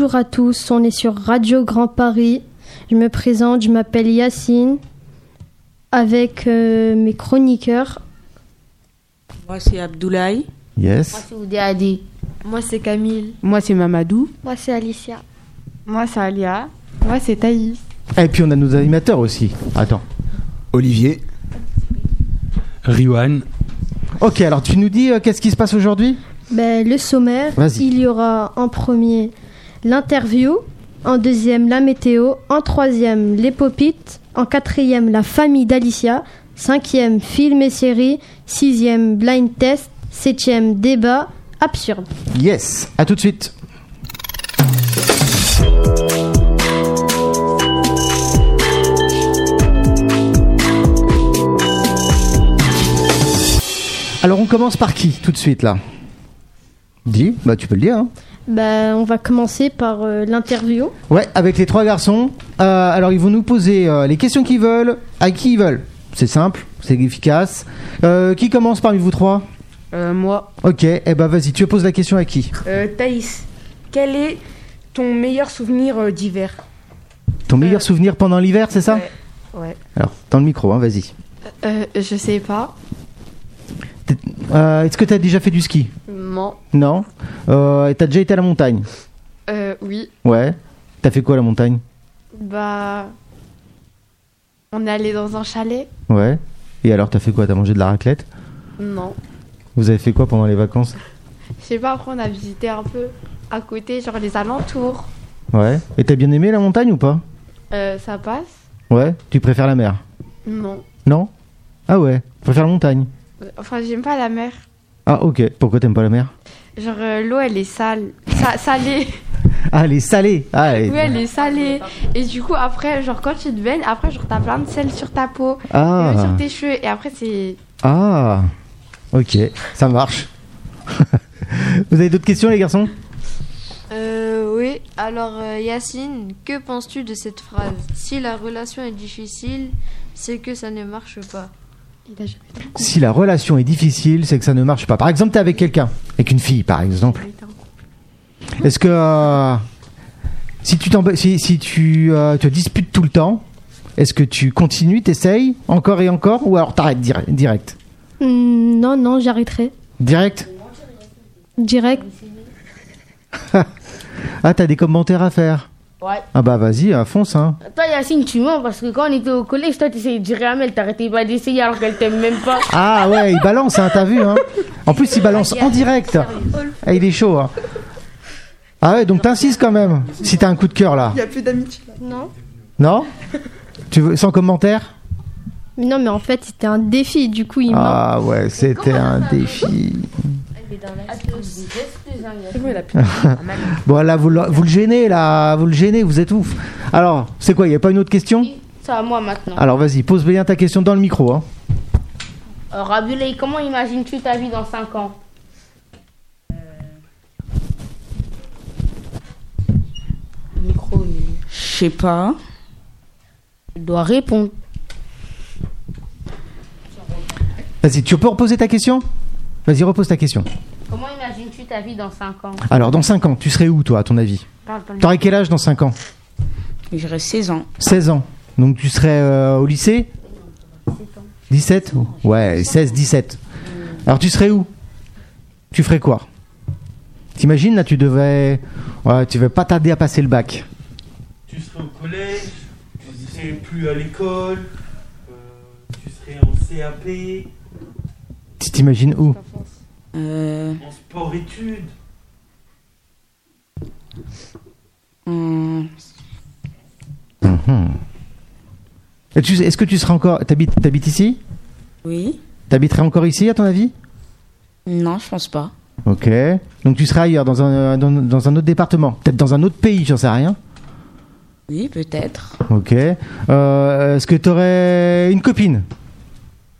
bonjour à tous, on est sur Radio Grand Paris. Je me présente, je m'appelle Yacine, avec euh, mes chroniqueurs. Moi, c'est Abdoulaye. Yes. Moi, c'est Oudéadi. Moi, c'est Camille. Moi, c'est Mamadou. Moi, c'est Alicia. Moi, c'est Alia. Moi, c'est Thaïs. Et puis on a nos animateurs aussi. Attends. Olivier. Riwan. Ok, alors tu nous dis euh, qu'est-ce qui se passe aujourd'hui? Ben, le sommaire, Vas-y. il y aura en premier l'interview, en deuxième la météo, en troisième les popites, en quatrième la famille d'Alicia, cinquième film et série, sixième blind test, septième débat absurde. Yes. À tout de suite. Alors on commence par qui tout de suite là? Dis, bah tu peux le dire. hein. Ben, on va commencer par euh, l'interview. Ouais, avec les trois garçons. Euh, alors ils vont nous poser euh, les questions qu'ils veulent, à qui ils veulent. C'est simple, c'est efficace. Euh, qui commence parmi vous trois? Euh, moi. Ok, eh ben vas-y, tu poses la question à qui? Euh, Thaïs, quel est ton meilleur souvenir euh, d'hiver? Ton meilleur souvenir pendant l'hiver, c'est ça? Ouais. Ouais. Alors, dans le micro, hein, vas-y. Euh, je sais pas. Euh, Est-ce que tu as déjà fait du ski? Non. Non? Euh, et T'as déjà été à la montagne? Euh, oui. Ouais. T'as fait quoi à la montagne? Bah. On est allé dans un chalet Ouais. Et alors, t'as fait quoi? T'as mangé de la raclette? Non. Vous avez fait quoi pendant les vacances? Je sais pas, après, on a visité un peu à côté, genre les alentours. Ouais. Et t'as bien aimé la montagne ou pas? Euh, ça passe Ouais. Tu préfères la mer? Non. Non? Ah ouais. Tu préfères la montagne Enfin, j'aime pas la mer. Ah ok. Pourquoi t'aimes pas la mer? Genre, euh, l'eau, elle est sale. Sa- salée. Ah, elle est salée. Ah, elle est- Oui, elle est salée. Et du coup, après, genre, quand tu te baignes, après, genre, t'as plein de sel sur ta peau. Et Ah. même sur tes cheveux. Et après, c'est. Ah. Ok. Ça marche. Vous avez d'autres questions, les garçons? Euh, oui, alors euh, Yacine, que penses-tu de cette phrase? Si la relation est difficile, c'est que ça ne marche pas. Si la relation est difficile, c'est que ça ne marche pas. Par exemple, t'es avec quelqu'un, avec une fille, par exemple. Est-ce que euh, si tu t'emba- si, si tu euh, te disputes tout le temps, est-ce que tu continues, t'essayes encore et encore, ou alors t'arrêtes dire- direct? Hmm, non, non, j'arrêterai. Direct? Direct. Ah, t'as des commentaires à faire Ouais. Ah bah vas-y, à fonce, hein. Toi, Yacine, tu mens parce que quand on était au collège, toi, tu essayais de dire à Mel, t'arrêtais pas d'essayer alors qu'elle t'aime même pas. Ah ouais, il balance, hein, t'as vu, hein. En plus, il balance en direct. Ah, il est chaud, hein. Ah ouais, donc t'insistes quand même, si t'as un coup de cœur là. Il y a plus d'amitié. Non. Non? Tu veux sans commentaire? Mais non, mais en fait, c'était un défi, du coup, il. Ah ouais, c'était un défi. Bon là, vous le, vous le gênez là, vous le gênez, vous êtes ouf. Alors, c'est quoi Il y a pas une autre question? C'est à moi maintenant. Alors vas-y, pose bien ta question dans le micro. Hein. Alors, Abdoulaye, comment imagines-tu ta vie dans 5 ans? Le micro, Je sais pas. il doit répondre. Vas-y, tu peux reposer ta question? Vas-y, repose ta question. Comment imagines-tu ta vie dans 5 ans Alors, dans 5 ans, tu serais où toi, à ton avis T'aurais quel âge dans 5 ans J'aurais 16 ans. 16 ans. Donc tu serais euh, au lycée 17 Ouais, 16, 17. Alors tu serais où Tu ferais quoi T'imagines là, tu devais. Ouais, tu vas pas tarder à passer le bac. Tu serais au collège, tu serais plus à l'école, euh, tu serais en CAP, Tu t'imagines où Euh, en sport-études. hum, Mhm. Et tu- Est-ce que tu seras encore. T'habites t'habites ici? Oui. T'habiterais encore ici, à ton avis? Non, je pense pas. Ok. Donc tu seras ailleurs, dans un, dans, dans un autre département. Peut-être dans un autre pays, j'en sais rien. Oui, peut-être. Ok. Euh, Est-ce que t'aurais une copine?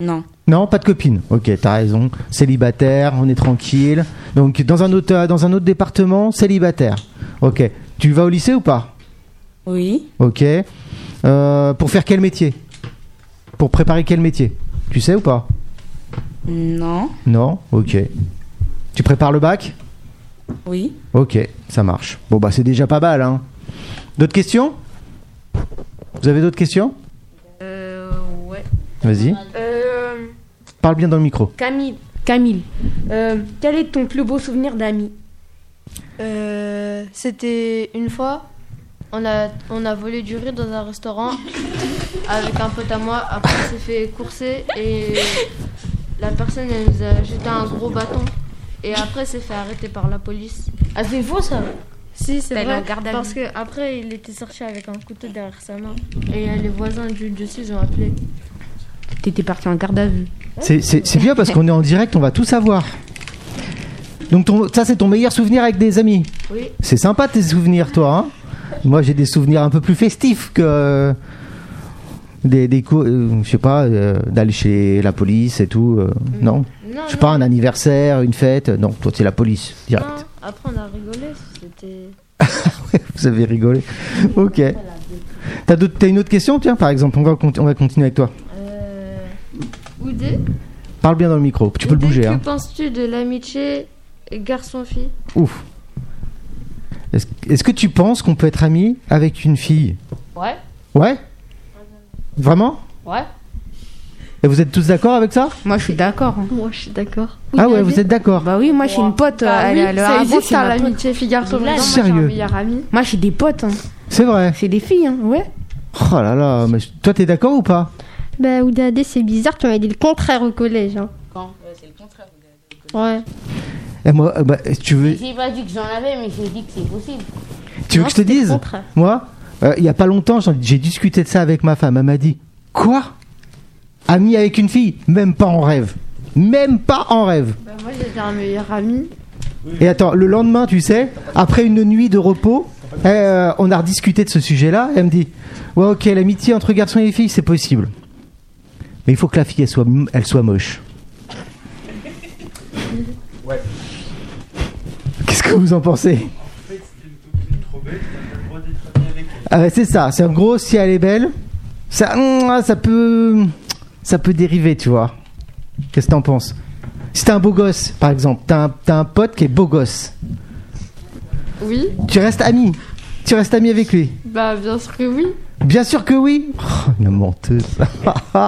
Non. Non, pas de copine. Ok, t'as raison. Célibataire, on est tranquille. Donc dans un autre, dans un autre département, célibataire. Ok. Tu vas au lycée ou pas? Oui. Ok. Euh, pour faire quel métier? Pour préparer quel métier? Tu sais ou pas? Non. Non? Ok. Tu prépares le bac? Oui. Ok, ça marche. Bon, bah, c'est déjà pas mal, hein. D'autres questions? Vous avez d'autres questions? Euh, ouais. Vas-y. Euh, Parle bien dans le micro. Camille, Camille euh, quel est ton plus beau souvenir d'amis Euh, C'était une fois, on a, on a volé du riz dans un restaurant avec un pote à moi. Après, on s'est fait courser et la personne elle nous a jeté un gros bâton. Et après, s'est fait arrêter par la police. Ah, c'est faux ça? Si, c'est vrai. Parce vue. que après, il était sorti avec un couteau derrière sa main. Et euh, les voisins du dessus, ils ont appelé. T'étais parti en garde à vue. C'est- bien parce qu'on est en direct, on va tout savoir. Donc, ton- ça, c'est ton meilleur souvenir avec des amis Oui. C'est sympa tes souvenirs, toi. Hein Moi, j'ai des souvenirs un peu plus festifs que des, des euh, je sais pas, euh, d'aller chez la police et tout. euh, Non, Non, je sais pas, un anniversaire, une fête. Non, toi, c'est la police, direct. non. Après, on a rigolé. C'était. Vous avez rigolé. Ok. T'as une autre question, tiens, par exemple? On va, on va continuer avec toi. Oudé Parle bien dans le micro. Tu peux le bouger. Que Hein. penses-tu de l'amitié garçon-fille? Ouf. Est-ce est-ce que tu penses qu'on peut être ami avec une fille? Ouais, Ouais? Vraiment? Ouais. Et vous êtes tous d'accord avec ça? Moi, je suis d'accord. hein. Moi, je suis d'accord. Ah ouais, vous êtes d'accord Bah oui, moi, j'ai une pote. Bah euh, oui, elle, elle, ça existe, l'amitié fille-garçon. Là, Moi, j'ai sérieux. un meilleur ami. Moi, j'ai des potes. hein. C'est vrai. C'est des filles, hein. ouais. Oh là là, mais toi t'es d'accord ou pas? Bah, Oudadé, c'est bizarre, tu m'as dit le contraire au collège. Hein. Quand? Ouais, c'est le contraire. Ouais. Et moi, euh, bah, tu veux, J'ai pas dit que j'en avais, mais j'ai dit que c'est possible. tu veux Moi, que je te dise? contraire. Moi, euh, il y a pas longtemps, j'ai discuté de ça avec ma femme. Elle m'a dit Quoi? Ami avec une fille? Même pas en rêve. Même pas en rêve. Bah, moi, j'ai un meilleur ami. Et attends, le lendemain, tu sais, après une nuit de repos, euh, on a rediscuté de ce sujet-là. Elle me dit Ouais, ok, l'amitié entre garçons et filles, c'est possible. Mais il faut que la fille, elle soit, elle soit moche. Qu'est-ce que vous en pensez? En fait, si t'es une copine trop belle, t'as pas le droit d'être ami avec elle. Ah c'est ça. C'est en gros, si elle est belle, ça, mm, ça peut, ça peut dériver, tu vois. Qu'est-ce que t'en penses? Si t'es un beau gosse, par exemple, t'as un, t'as un pote qui est beau gosse, Oui. tu restes ami. Tu restes ami avec lui. Bah, bien sûr que oui. Bien sûr que oui. Oh, la menteuse.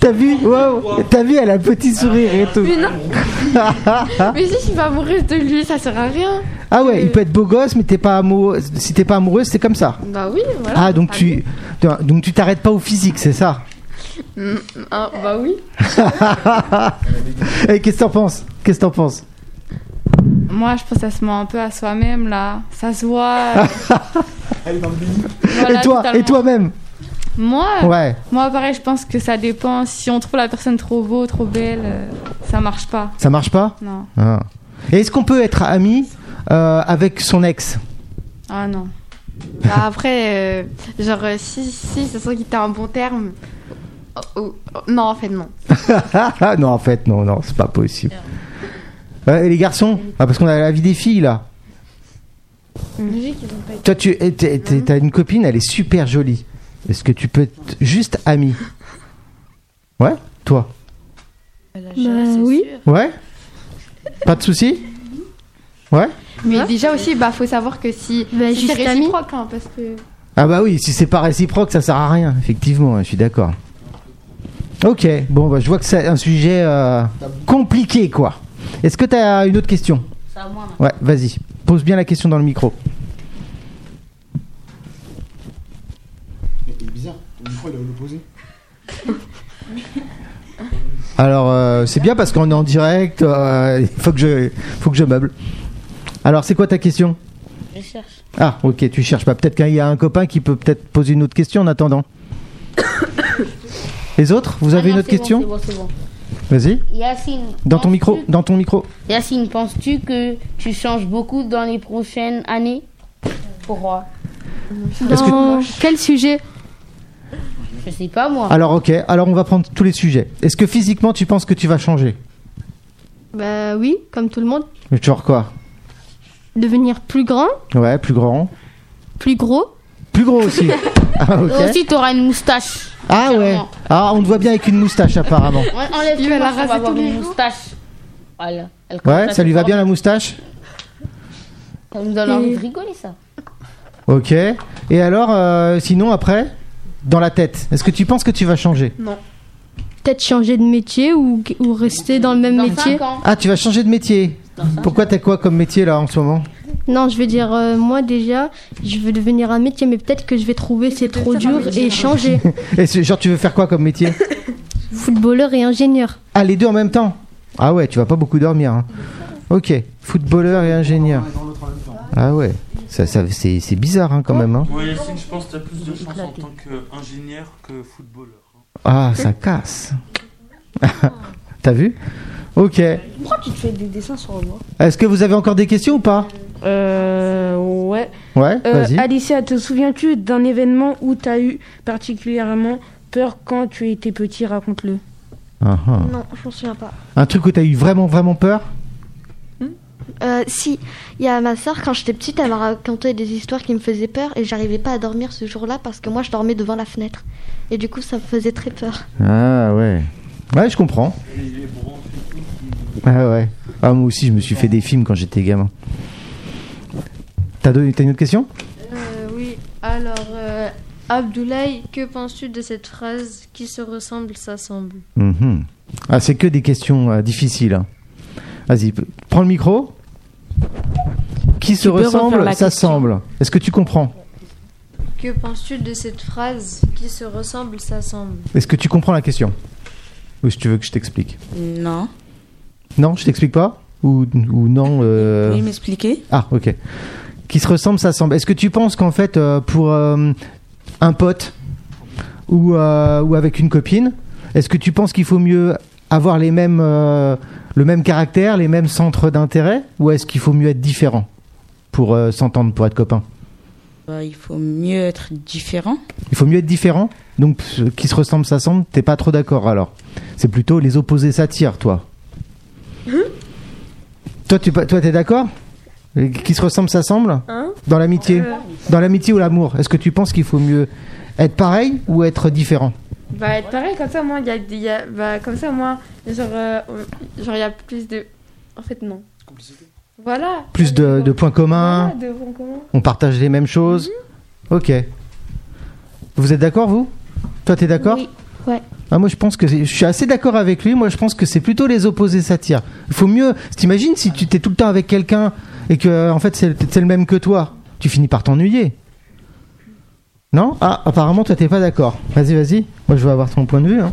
T'as vu Wow. T'as vu, elle a un petit sourire et tout. Mais non. Mais si je suis pas amoureuse de lui, ça sert à rien. ah ouais, il peut être beau gosse, mais t'es pas amoureux. Si t'es pas amoureuse, c'est comme ça. Bah oui, voilà. Ah donc tu, donc tu t'arrêtes pas au physique, c'est ça Mm, ah, bah oui. Et qu'est-ce que t'en penses? Qu'est-ce que t'en penses? Moi, je pense que ça se ment un peu à soi-même, là. Ça se voit. Voilà, Et toi totalement. Et toi-même Moi, Ouais. moi, pareil, je pense que ça dépend. Si on trouve la personne trop beau, trop belle, euh, ça marche pas. Ça marche pas Non. Ah. Et est-ce qu'on peut être ami euh, avec son ex? Ah non. Bah, après, euh, genre, si, si, ça sent qu'il t'a un bon terme. Oh, oh, oh, non, en fait, non. Non, en fait, non, non, c'est pas possible. Ouais, et les garçons ah, Parce qu'on a la vie des filles là. Logique, ils ont pas été. Toi, tu t'as une copine, elle est super jolie. Est-ce que tu peux être juste ami Ouais Toi Bah, oui. sûr. Ouais Pas de soucis Ouais Mais déjà aussi, bah, faut savoir que si, Bah, si c'est réciproque, hein, parce que. Ah bah oui, si c'est pas réciproque, ça sert à rien, effectivement, je suis d'accord. Ok, bon, bah, je vois que c'est un sujet euh, compliqué, quoi. Est-ce que t'as une autre question? C'est à moi, Ouais, vas-y, pose bien la question dans le micro. Il est bizarre, ton micro il à l'opposé. Alors, euh, c'est bien parce qu'on est en direct, euh, il faut que je, faut que je meuble. Alors, c'est quoi ta question? Je cherche. Ah, ok, tu cherches pas. Peut-être qu'il y a un copain qui peut peut-être poser une autre question en attendant. Les autres, vous Ah avez non, une autre c'est question? c'est bon, c'est bon. Vas-y, Yacine. dans ton micro, dans ton micro. Yacine, penses-tu que tu changes beaucoup dans les prochaines années? Pourquoi? Est-ce que- Dans quel sujet? Je sais pas moi. Alors, ok, alors on va prendre tous les sujets. Est-ce que physiquement tu penses que tu vas changer? Bah oui, comme tout le monde. Genre quoi? Devenir plus grand, Ouais, plus grand. plus gros. Plus gros aussi. ah, aussi, t'auras une moustache. Ah ouais. Ah, on te voit bien avec une moustache apparemment. On- Enlève Il va la raser avoir tous les jours. moustache. Voilà. Elle commence Ouais, ça lui va bien la moustache Ça me donne envie de rigoler, ça. Ok. Et alors, euh, sinon, après, dans la tête, est-ce que tu penses que tu vas changer? Peut-être changer de métier ou, ou rester dans le même Dans métier? cinq ans. Ah, tu vas changer de métier Pourquoi t'as quoi comme métier là en ce moment? Non, je veux dire, euh, moi déjà, je veux devenir un métier, mais peut-être que je vais trouver c'est trop dur et changer. Et c'est- genre, tu veux faire quoi comme métier? Footballeur et ingénieur. Ah, les deux en même temps? Ah ouais, tu vas pas beaucoup dormir. hein. Ok, footballeur et ingénieur. Ah ouais, ça, ça, c'est c'est bizarre hein, quand même. hein. Moi, Yacine, je pense que tu as plus de chance en tant qu'ingénieur que footballeur. Ah, ça casse. T'as vu? Ok. Pourquoi tu te fais des dessins sur moi Est-ce que vous avez encore des questions ou pas Euh. Ouais. Ouais, Euh, vas-y. Alicia, te souviens-tu d'un événement où tu as eu particulièrement peur quand tu étais petit? Raconte-le. Ah, ah. Non, je m'en souviens pas. Un truc où t'as eu vraiment, vraiment peur? Euh, si, il y a ma soeur, quand j'étais petite, elle m'a raconté des histoires qui me faisaient peur et j'arrivais pas à dormir ce jour-là parce que moi je dormais devant la fenêtre. Et du coup, ça me faisait très peur. Ah ouais. Ouais, je comprends. Ah ouais. Ah, moi aussi, je me suis fait des films quand j'étais gamin. T'as une autre question? Euh, oui, alors, euh, Abdoulaye, que penses-tu de cette phrase qui se ressemble, s'assemble Mhm. Ah, c'est que des questions euh, difficiles. hein. Vas-y, prends le micro. Qui se Tu ressemble, s'assemble. Est-ce que tu comprends? Que penses-tu de cette phrase qui se ressemble, s'assemble Est-ce que tu comprends la question? Ou si tu veux que je t'explique? Non. Non, je t'explique pas ou, ou non euh, Vous m'expliquer? Ah, ok. Qui se ressemble, s'assemble. Est-ce que tu penses qu'en fait, euh, pour euh, un pote ou, euh, ou avec une copine, est-ce que tu penses qu'il faut mieux avoir les mêmes, le même caractère, les mêmes centres d'intérêt, ou est-ce qu'il faut mieux être différent pour s'entendre, pour être copain? Bah, Il faut mieux être différent. Il faut mieux être différent? Donc, qui se ressemble, s'assemble, t'es pas trop d'accord alors C'est plutôt les opposés s'attirent, toi Toi, tu toi, t'es d'accord Qui se ressemble, s'assemble Hein Dans l'amitié Dans l'amitié ou l'amour Est-ce que tu penses qu'il faut mieux être pareil ou être différent Bah, être pareil, comme ça, moi, il y a, il y a- bah, comme ça, moi, genre, euh, genre, il y a plus de. En fait, non. Voilà. Plus de, de points communs Voilà, de points communs. On partage les mêmes choses Ok. Vous êtes d'accord, vous? Toi, t'es d'accord? Oui, ouais. Ah, moi, je pense que c'est- je suis assez d'accord avec lui. Moi, je pense que c'est plutôt les opposés s'attirent. Il faut mieux. T'imagines si tu t'es tout le temps avec quelqu'un et que, en fait, c'est c'est le même que toi, tu finis par t'ennuyer. Non? Ah, apparemment, toi, t'es pas d'accord. Vas-y, vas-y. Moi, je veux avoir ton point de vue. hein.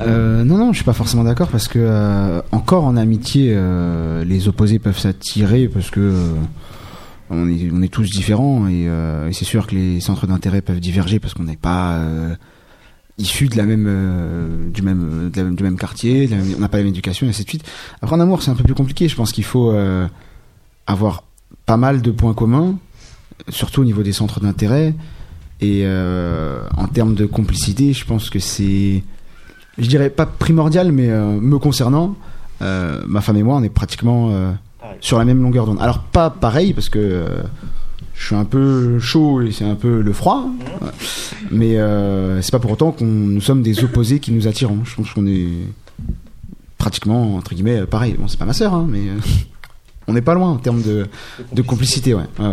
Euh, non, non, je suis pas forcément d'accord parce que euh, encore en amitié, euh, les opposés peuvent s'attirer parce que euh, on, est, on est tous différents et, euh, et c'est sûr que les centres d'intérêt peuvent diverger parce qu'on n'est pas euh, issus de la même, euh, du même, de la même- du même quartier, de la même- on n'a pas la même éducation et ainsi de suite. Après en amour, c'est un peu plus compliqué. Je pense qu'il faut euh, avoir pas mal de points communs, surtout au niveau des centres d'intérêt. Et euh, en termes de complicité, je pense que c'est je dirais pas primordial, mais euh, me concernant, euh, ma femme et moi, on est pratiquement euh, sur la même longueur d'onde. Alors pas pareil parce que euh, je suis un peu chaud et c'est un peu le froid, hein. Ouais. mais euh, c'est pas pour autant qu'on nous sommes des opposés qui nous attirent. Je pense qu'on est pratiquement entre guillemets pareil. Bon, c'est pas ma sœur, hein, mais euh, on n'est pas loin en termes de, de complicité, ouais. ouais,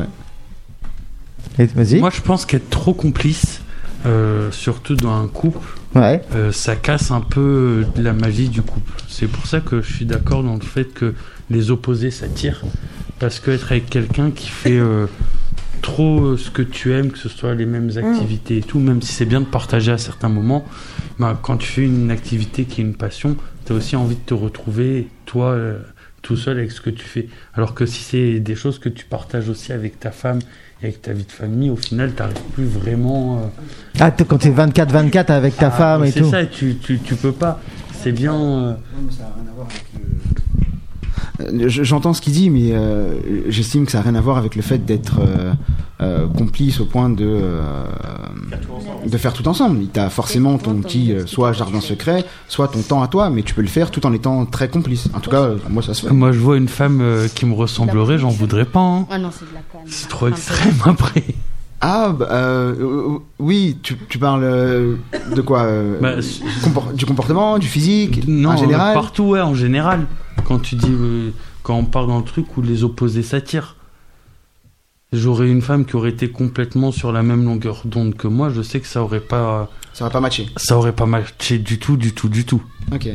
ouais. Vas-y. Moi, je pense qu'être trop complice, euh, surtout dans un couple, Ouais. euh, ça casse un peu euh, la magie du couple. C'est pour ça que je suis d'accord dans le fait que les opposés s'attirent. Parce que être avec quelqu'un qui fait euh, trop euh, ce que tu aimes, que ce soit les mêmes activités et tout, même si c'est bien de partager à certains moments, bah, quand tu fais une activité qui est une passion, tu as aussi envie de te retrouver, toi, euh, tout seul avec ce que tu fais. Alors que si c'est des choses que tu partages aussi avec ta femme et avec ta vie de famille, au final, tu n'arrives plus vraiment. euh, Ah, quand t'es 24-24 avec ta ah, femme et C'est tout. ça, tu, tu, tu peux pas. C'est bien. euh, Euh, je- J'entends ce qu'il dit, mais euh, j'estime que ça n'a rien à voir avec le fait d'être euh, euh, complice au point de, euh, de faire tout ensemble. Tu as forcément ton petit, euh, soit jardin secret, soit ton temps à toi, mais tu peux le faire tout en étant très complice. En tout cas, euh, moi, ça se fait. Moi, je vois une femme euh, qui me ressemblerait, j'en voudrais pas. hein. Ah non, c'est de la canne. C'est trop extrême après. Ah, bah, euh, euh, oui, tu, tu parles euh, de quoi euh, Bah, compor- Du comportement, du physique, non, en général? partout, ouais, en général. Quand tu dis euh, quand on part dans le truc où les opposés s'attirent. J'aurais une femme qui aurait été complètement sur la même longueur d'onde que moi, je sais que ça aurait pas Ça va pas matcher. ça aurait pas matché du tout, du tout, du tout. Ok.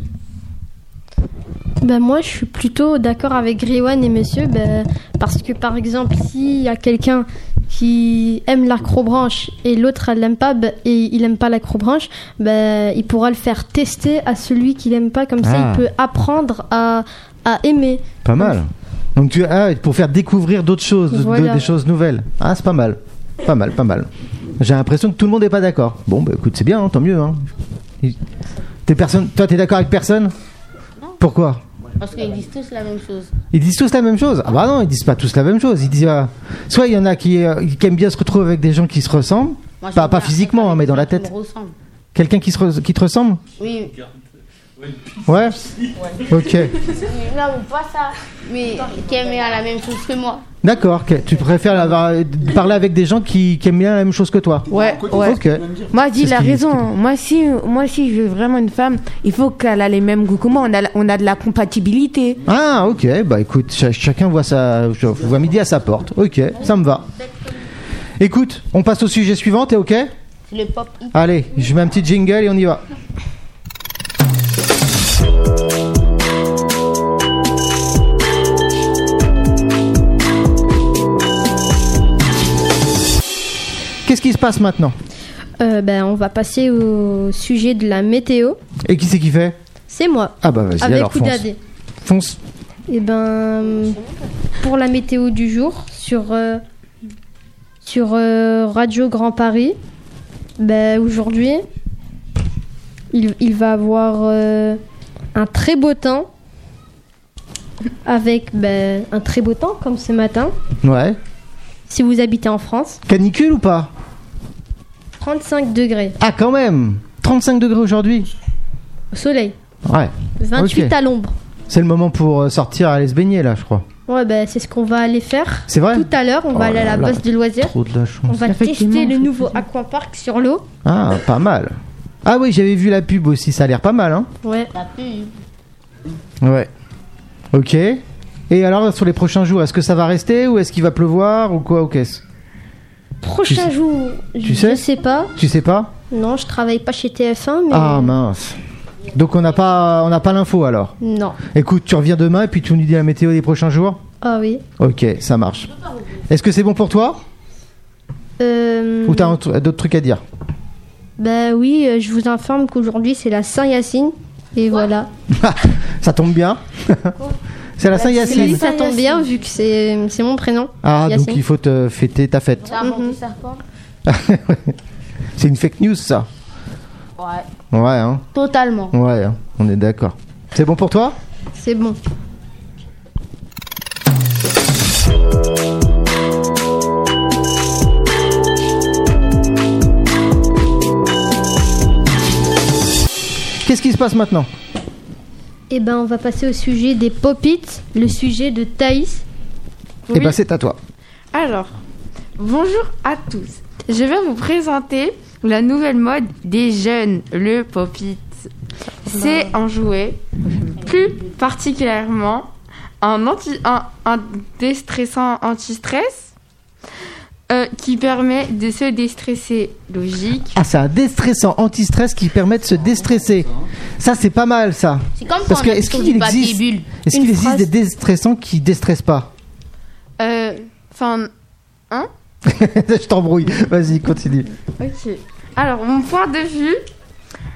Ben moi, je suis plutôt d'accord avec Griwan et monsieur, ben, parce que par exemple, s'il y a quelqu'un qui aime l'acrobranche et l'autre elle l'aime pas, ben, et il aime pas l'acrobranche, ben, il pourra le faire tester à celui qui l'aime pas, comme ça Ah. il peut apprendre à, à aimer. Pas mal. Donc tu ah, pour faire découvrir d'autres choses, de- des choses nouvelles. Ah, c'est pas mal. Pas mal, pas mal. J'ai l'impression que tout le monde n'est pas d'accord. Bon, bah écoute, c'est bien, hein, tant mieux. Hein. T'es personne... Toi, t'es d'accord avec personne? Pourquoi Parce qu'ils disent tous la même chose. Ils disent tous la même chose Ah bah non, ils disent pas tous la même chose. Ils disent euh, soit il y en a qui, euh, qui aiment bien se retrouver avec des gens qui se ressemblent, Moi, pas, physiquement, hein, mais dans la tête. Quelqu'un qui, se re- qui te ressemble? Oui. Ouais Ok. Non, pas ça. Mais qui aiment bien la même chose que moi. D'accord. ok. Tu préfères avoir- parler avec des gens qui, qui aiment bien la même chose que toi Ouais, ouais. Ok. Moi, dis ce la qui- raison. Moi, si, moi, si je veux vraiment une femme, il faut qu'elle a les mêmes goûts que moi. On a, on a de la compatibilité. Ah, ok. Bah écoute, cha- chacun voit, sa, voit midi à sa porte. Ok, ça me va. Écoute, on passe au sujet suivant, t'es ok? C'est le pop. Allez, je mets un petit jingle et on y va. Qu'est-ce qui se passe maintenant Euh, ben, on va passer au sujet de la météo. Et qui c'est qui fait C'est moi, Ah bah vas-y, alors fonce. Fonce. Et ben, pour la météo du jour, sur, euh, sur euh, Radio Grand Paris, ben, aujourd'hui, il, il va avoir un très beau temps. Avec ben, un très beau temps, comme ce matin, Ouais. Si vous habitez en France. Canicule ou pas 35 degrés Ah quand même 35 degrés aujourd'hui au soleil, Ouais. 28 Ok. à l'ombre. C'est le moment pour euh, sortir aller se baigner là, je crois. Ouais, ben, c'est ce qu'on va aller faire. C'est vrai Tout à l'heure, on Oh va aller à la là. bosse du loisir. Trop de la chance. On va tester le nouveau aquapark sur l'eau. Ah, pas mal. Ah oui, j'avais vu la pub aussi, ça a l'air pas mal, hein Ouais. Ça pue. Ouais. Ok. Et alors, sur les prochains jours, est-ce que ça va rester ou est-ce qu'il va pleuvoir ou quoi ou qu'est-ce? Prochain Tu- jour, tu je sais? sais pas. Tu sais pas? Non, je travaille pas chez TF1, mais Ah mince. Donc on n'a pas, on n'a pas l'info alors? non. Écoute, tu reviens demain et puis tu nous dis la météo des prochains jours? Ah oui. Ok, ça marche. Est-ce que c'est bon pour toi? Euh, ou t'as d'autres trucs à dire? Bah oui, euh, je vous informe qu'aujourd'hui c'est la Saint-Yacine. Et voilà. Ça tombe bien. c'est la Saint-Yacine. Ça tombe bien vu que c'est c'est mon prénom. Ah, donc il faut te fêter ta fête. Mhm. C'est une fake news ça. Ouais. Ouais, hein. Totalement. Ouais, hein. on est d'accord. C'est bon pour toi? C'est bon. Qu'est-ce qui se passe maintenant? Et ben on va passer au sujet des pop-it, le sujet de Thaïs. Eh ben c'est à toi. Alors, bonjour à tous. Je vais vous présenter la nouvelle mode des jeunes, le pop-it. C'est un jouet, plus particulièrement un, anti, un, un déstressant anti-stress euh, qui permet de se déstresser logique. Ah, c'est un déstressant anti-stress qui permet de se déstresser. Ça, c'est pas mal, ça. C'est comme Parce quand que est-ce qu'il existe, Une qu'il existe phrase. des déstressants qui déstressent pas Euh, Enfin, Je t'embrouille. Vas-y, continue. Ok. Alors, mon point de vue,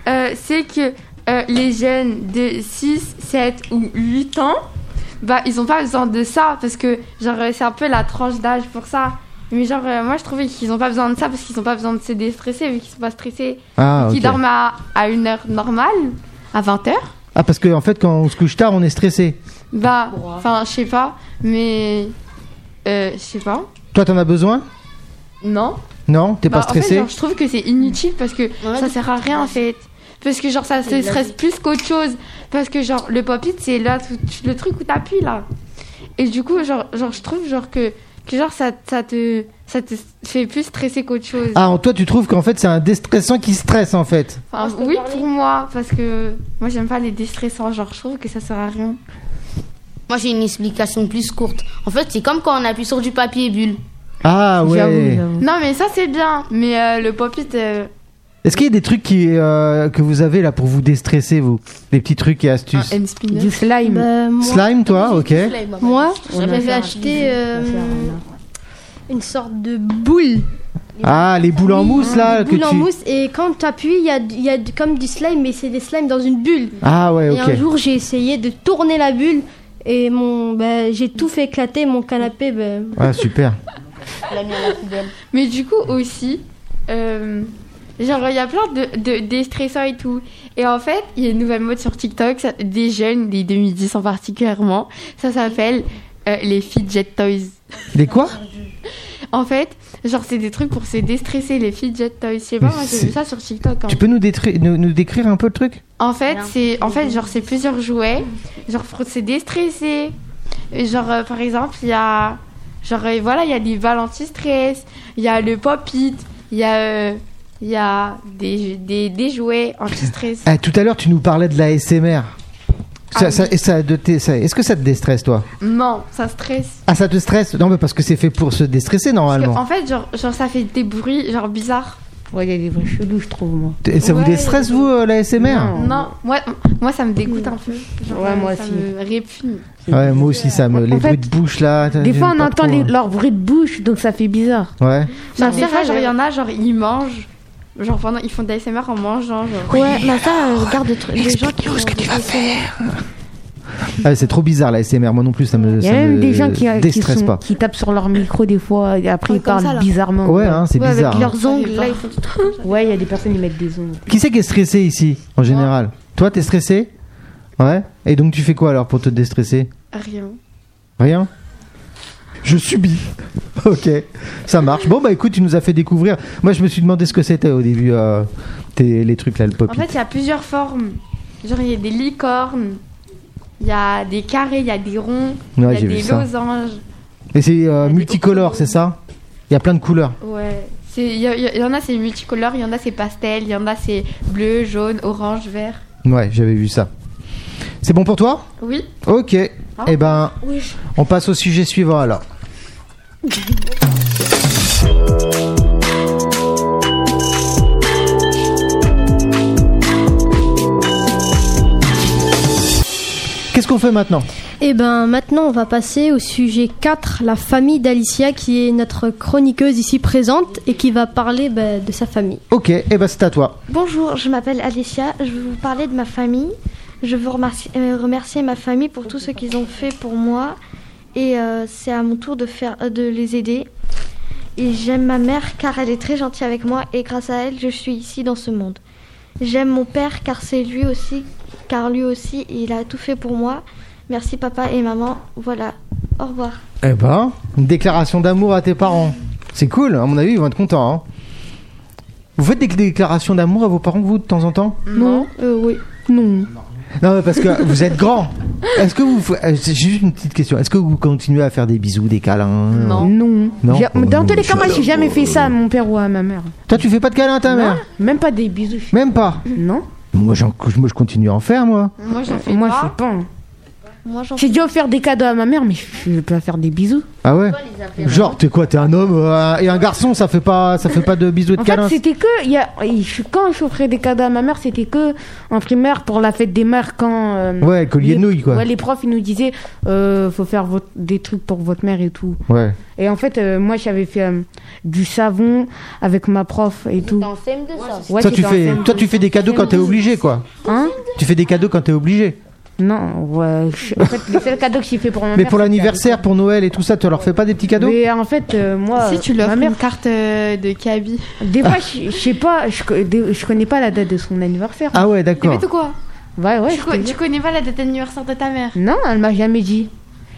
euh, c'est que euh, les jeunes de 6, 7 ou 8 ans, bah, ils ont pas besoin de ça parce que, genre, euh, c'est un peu la tranche d'âge pour ça. Mais, genre, euh, moi, je trouvais qu'ils ont pas besoin de ça parce qu'ils ont pas besoin de se déstresser vu qu'ils sont pas stressés. Ah, Qu'ils ok. dorment à, à une heure normale, à 20 heures. Ah, parce qu'en en fait, quand on se couche tard, on est stressé. Bah, enfin, je sais pas, mais. Euh, je sais pas. Toi, t'en as besoin? Non. Non T'es Bah, pas en fait, stressé? genre, je trouve que c'est inutile parce que ça sert à rien en fait. Parce que genre ça se stresse plus qu'autre chose. Parce que genre le pop-it c'est là tout- le truc où t'appuies là. Et du coup genre, genre je trouve genre que, que genre ça, ça te ça te fait plus stresser qu'autre chose. Ah, en toi, tu trouves qu'en fait, c'est un déstressant qui stresse, en fait. Enfin, oui pour moi parce que moi j'aime pas les déstressants genre je trouve que ça sert à rien. Moi, j'ai une explication plus courte. En fait, c'est comme quand on appuie sur du papier bulle. Ah ouais. Non, mais ça c'est bien. Mais euh, le pop it. euh, Est-ce qu'il y a des trucs qui, euh, que vous avez là pour vous déstresser, vous? Des petits trucs et astuces? Un spinner. Du slime. Bah, moi, Slime, toi? Ok. moi? J'avais acheté euh, une sorte de boule. Ah, les boules en mousse là Une que boule en tu. mousse et quand tu appuies, il y a, il y a comme du slime, mais c'est des slimes dans une bulle. Ah ouais, Et ok. un jour, j'ai essayé de tourner la bulle et mon, bah, j'ai tout fait éclater. Mon canapé, bah, Ah, super. l'a mis à la poubelle. Mais du coup aussi, euh, genre il y a plein de, de déstressants et tout. Et en fait, il y a une nouvelle mode sur TikTok, ça- des jeunes, des 2010 en particulièrement. Ça s'appelle euh, les fidget toys. Les quoi? En fait, genre c'est des trucs pour se déstresser, les fidget toys. Je sais pas, Mais moi j'ai vu ça sur TikTok. hein. Tu peux nous, détri- nous, nous décrire un peu le truc? En fait, c'est en fait genre c'est plusieurs jouets, genre pour se déstresser. Et Genre euh, par exemple, il y a genre euh, voilà, il y a des balles anti-stress, il y a le pop-it, il y a euh, il y a des, des, des jouets anti-stress. Ah, Tout à l'heure, tu nous parlais de la SMR. Ça, Ah ça- oui. et ça, de tes- ça- Est-ce que ça te déstresse, toi? Non, ça stresse. Ah, ça te stresse? Non, mais parce que c'est fait pour se déstresser Parce que, normalement. en fait, genre, genre ça fait des bruits genre bizarres. Ouais, il y a des vrais chelous, je trouve, moi. Et ça vous déstresse, vous, euh, la SMR Non. Non, moi moi ça me dégoûte un peu. Genre, Ouais, moi ça aussi. me répugne. Ouais, moi aussi, ça me. En Les fait, bruits de bouche là. Des fois, on entend trop, les- hein. leur bruit de bouche, donc ça fait bizarre. Ouais. Genre, des fois, genre, il y en a, genre, ils mangent. Genre, pendant, ils font de l'ASMR en mangeant. Genre. Ouais, ma soeur, elle regarde des trucs- des gens qui font des ASMR. Ah, c'est trop bizarre la SMR. Moi non plus, ça me. Il y a ça même me des gens qui, qui, déstresse sont- pas. qui tapent sur leur micro des fois, et après Ouais, ils parlent ça, bizarrement. Ouais, hein, c'est Ouais, bizarre. avec hein. leurs ongles, là, ils font des trucs comme ça. Ouais, il y a des personnes qui mettent des ongles. Qui c'est qui est stressé ici, en général? Toi, t'es stressé? Ouais. Et donc, tu fais quoi alors pour te déstresser? Rien. Rien? Je subis. Ok, ça marche. Bon, bah écoute, tu nous as fait découvrir. Moi, je me suis demandé ce que c'était au début, euh, tes- les trucs là, le pop En fait, il y a plusieurs formes. Genre, il y a des licornes, il y a des carrés, il y a des ronds, il Ouais, y a vu des ça. losanges. Et c'est euh, multicolore, c'est ça Il y a plein de couleurs. Ouais. C'est- Il y, a- il y en a, c'est multicolore, il y en a, c'est pastel, il y en a, c'est bleu, jaune, orange, vert. Ouais, j'avais vu ça. C'est bon pour toi Oui. Ok. Eh ben, on passe au sujet suivant alors. Qu'est-ce qu'on fait maintenant Et ben maintenant, on va passer au sujet 4, la famille d'Alicia, qui est notre chroniqueuse ici présente et qui va parler bah, de sa famille. Ok, eh ben c'est à toi. Bonjour, je m'appelle Alicia, je vais vous parler de ma famille. Je veux remercier, euh, remercier ma famille pour tout ce qu'ils ont fait pour moi et euh, c'est à mon tour de, faire, euh, de les aider. Et j'aime ma mère car elle est très gentille avec moi et grâce à elle je suis ici dans ce monde. J'aime mon père car c'est lui aussi, car lui aussi il a tout fait pour moi. Merci papa et maman, voilà, au revoir. Eh ben, une déclaration d'amour à tes parents. C'est cool, à mon avis, ils vont être contents. hein. Vous faites des déclarations d'amour à vos parents, vous, de temps en temps? Non euh, Oui. Non. Non, mais parce que vous êtes grand. Est-ce que vous. euh, C'est juste une petite question. Est-ce que vous continuez à faire des bisous, des câlins Non. Non J'ai- Oh, Dans non, tous les cas, moi, je- j'ai jamais fait ça à mon père ou à ma mère. Toi, tu fais pas de câlins à ta Non, mère Même pas des bisous. Même pas Non. moi, j'en- moi, je continue à en faire, moi. Moi, j'en fais Moi, pas. je fais pas. hein. J'ai déjà offert des cadeaux à ma mère, mais je vais pas faire des bisous. Ah ouais Genre, t'es quoi T'es un homme euh, et un garçon, ça fait pas, ça fait pas de bisous et de En fait, câlins c'était que. il Y a, quand j'offrais des cadeaux à ma mère, c'était que en primaire pour la fête des mères. Quand. euh, Ouais, collier de les- nouilles, quoi. Ouais, les profs, ils nous disaient euh, faut faire votre- des trucs pour votre mère et tout. Ouais. Et en fait, euh, moi, j'avais fait euh, du savon avec ma prof et tout. Dans CM2, ça. Ouais, toi, tu en fais, CM2. toi, tu fais des cadeaux quand t'es obligé, quoi. Hein Tu fais des cadeaux quand t'es obligé. Non, ouais. je- en fait, le seul cadeau que j'ai fait pour ma Mais pour l'anniversaire, pour Noël et tout ça, tu leur fais pas des petits cadeaux? Mais en fait, euh, moi. Si tu ma l'offres mère, une carte euh, de Kaby. Des fois, je je sais pas, je, co- des- je connais pas la date de son anniversaire. Ah ouais, T'es d'accord. ou quoi? Ouais, ouais. tu, je co- te tu jure. connais pas la date d'anniversaire de ta mère? Non, elle m'a jamais dit.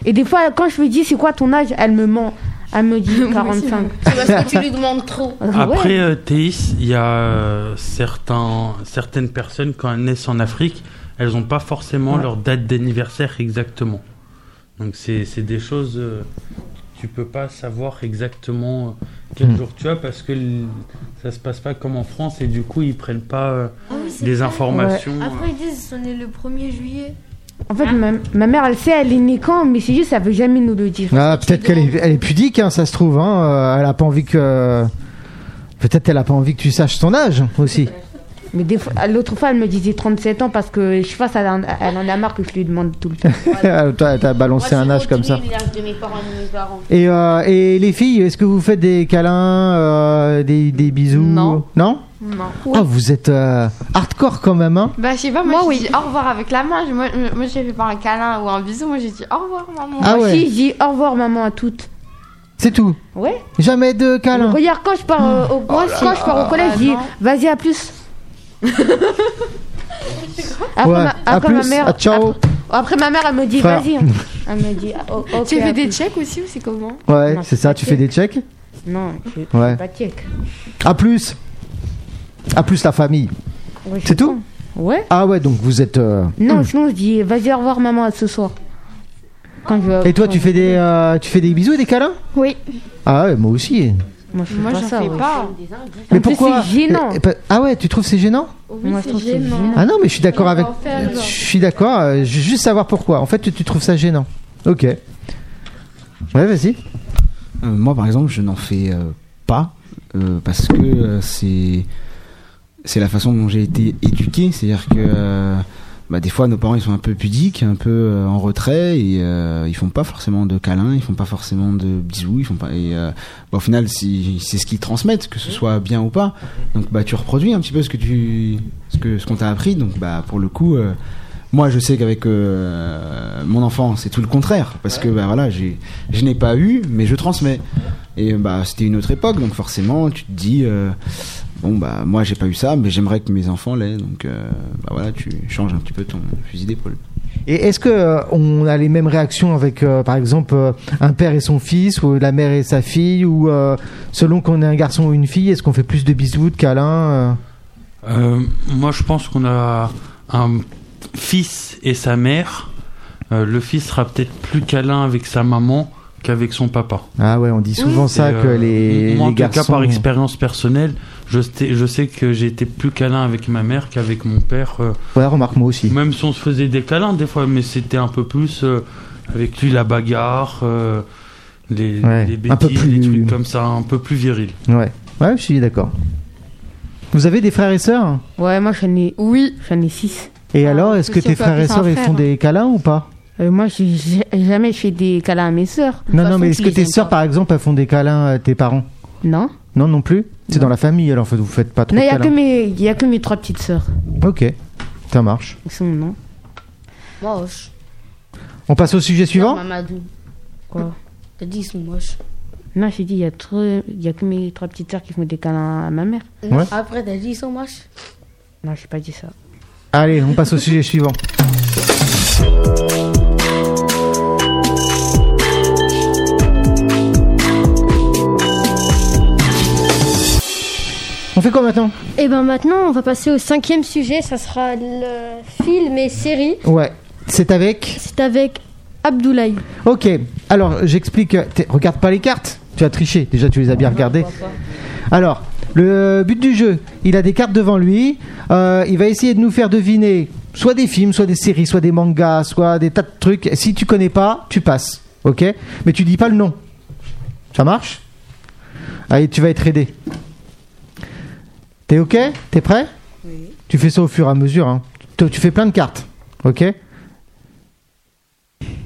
Et des fois, quand je lui dis c'est quoi ton âge, elle me ment. Elle me dit 45. C'est parce que tu lui demandes trop. Après, euh, Théis, il y a euh, certains, certaines personnes, quand elles naissent en Afrique, elles n'ont pas forcément Ouais. leur date d'anniversaire exactement. Donc, c'est c'est des choses. euh, tu peux pas savoir exactement euh, quel Hmm. jour tu as parce que ça se passe pas comme en France et du coup, ils prennent pas euh, Ah oui, informations. Après ils disent on est le 1er juillet. En fait, ma, ma mère, elle sait, elle est née quand, mais c'est juste, elle veut jamais nous le dire. Ah, peut-être qu'elle est, elle est pudique, hein, ça se trouve. Hein. euh, Elle a pas envie que. Peut-être elle a pas envie que tu saches ton âge aussi. Mais des fois, l'autre fois, elle me disait 37 ans parce que je pense, elle, en- elle en a marre que je lui demande tout le temps. Toi, t'as balancé un âge comme ça. l'âge de mes parents et de mes parents. Et, euh, et les filles, est-ce que vous faites des câlins, euh, des, des bisous? Non. Non? Non. Ah, vous êtes euh, hardcore quand même, hein Bah, je sais pas, moi, moi j'ai dit au revoir avec la main. Je- Moi, moi j'ai fait par un câlin ou un bisou. Moi, j'ai dit au revoir, maman. Ah Moi ouais. aussi, je dis au revoir, maman, à toutes. C'est tout? Ouais. Jamais de câlin Regarde, quand je pars, euh, au, moi, quand je pars au collège, je dis vas-y, à plus. Après, Ouais, ma, à mère. à ciao. Après, après, ma mère, elle me dit vas-y. Elle me dit oh, Tu fais des plus. checks aussi ou c'est comment Ouais, c'est ça, tu fais des checks Non, je Ouais. ouais. pas check. À plus À plus la famille. Ouais, C'est tout. Ouais. Ah ouais, donc vous êtes... euh, Non, sinon, je dis vas-y, au revoir, maman, à ce soir. Quand je vais- Et toi, tu fais des, euh, tu fais des bisous et des câlins Oui. Ah ouais, moi aussi. Moi, je fais Moi, pas j'en ça. fais ouais. pas. Mais En plus, pourquoi c'est gênant. Eh, eh, Ah ouais, tu trouves c'est gênant Moi, je trouve que c'est gênant. Ah non, mais je suis d'accord avec. Je suis d'accord. euh, Je veux juste savoir pourquoi. En fait, tu, tu trouves ça gênant. Ok. Ouais, vas-y. Euh, moi, par exemple, je n'en fais euh, pas euh, parce que euh, c'est c'est la façon dont j'ai été éduqué. C'est-à-dire que euh, bah, des fois, nos parents ils sont un peu pudiques, un peu euh, en retrait et euh, ils font pas forcément de câlins, ils font pas forcément de bisous, ils font pas. Et euh, bah, au final, c'est ce qu'ils transmettent, que ce soit bien ou pas. Donc, bah, tu reproduis un petit peu ce que tu ce que ce qu'on t'a appris. Donc, bah, pour le coup. euh, moi, je sais qu'avec mon enfant, c'est tout le contraire, parce que bah voilà, je n'ai pas eu, mais je transmets. Et bah, c'était une autre époque, donc forcément, tu te dis, bon bah, moi, j'ai pas eu ça, mais j'aimerais que mes enfants l'aient, donc euh, bah voilà, tu changes un petit peu ton fusil d'épaule. Et est-ce que euh, on a les mêmes réactions avec, euh, par exemple, euh, un père et son fils, ou la mère et sa fille, ou euh, selon qu'on est un garçon ou une fille, est-ce qu'on fait plus de bisous, de câlins euh? Euh, moi, je pense qu'on a un fils et sa mère. Euh, le fils sera peut-être plus câlin avec sa maman qu'avec son papa. Ah ouais, on dit souvent ça Et, que euh, les, moi, les en tout cas, par expérience personnelle, je sais, je sais que j'ai été plus câlin avec ma mère qu'avec mon père. euh, Ouais, remarque moi aussi. même si on se faisait des câlins des fois, mais c'était un peu plus euh, avec lui la bagarre, euh, les, Ouais, les un peu plus- les trucs comme ça, un peu plus viril. Ouais, ouais, je suis d'accord. Vous avez des frères et sœurs? Ouais, moi, j'en ai. Oui. J'en ai 6. Et alors, est-ce que on tes frères et sœurs ils font des câlins ou pas? Euh, moi, j'ai jamais fait des câlins à mes sœurs. Non, non, façon, mais est-ce que tes sœurs, par exemple, elles font des câlins à tes parents? Non. Non, non plus? C'est dans la famille, alors en fait, vous faites pas trop Non, de il y a que câlins. mes, il y a que mes trois petites sœurs. Ok, ça marche. Ils sont non. Moche. On passe au sujet suivant? Mamadou. Quoi? T'as dit ils sont moches. Non, j'ai dit il y a trop, il y a que mes trois petites sœurs qui font des câlins à ma mère. Ouais. Après, t'as dit ils sont moches. Non, j'ai pas dit ça. Allez, on passe au sujet suivant. On fait quoi maintenant Et ben maintenant, on va passer au cinquième sujet. Ça sera le film et série. Ouais, c'est avec. C'est avec Abdoulaye. Ok, alors j'explique. T'es- Regarde pas les cartes, tu as triché. Déjà, tu les as bien regardées. Alors, le but du jeu, il a des cartes devant lui. Euh, il va essayer de nous faire deviner soit des films, soit des séries, soit des mangas, soit des tas de trucs. Si tu connais pas, tu passes. Ok? Mais tu dis pas le nom. Ça marche? Allez, tu vas être aidé. T'es ok? T'es prêt? Oui. Tu fais ça au fur et à mesure. Hein. Tu, tu fais plein de cartes. Ok?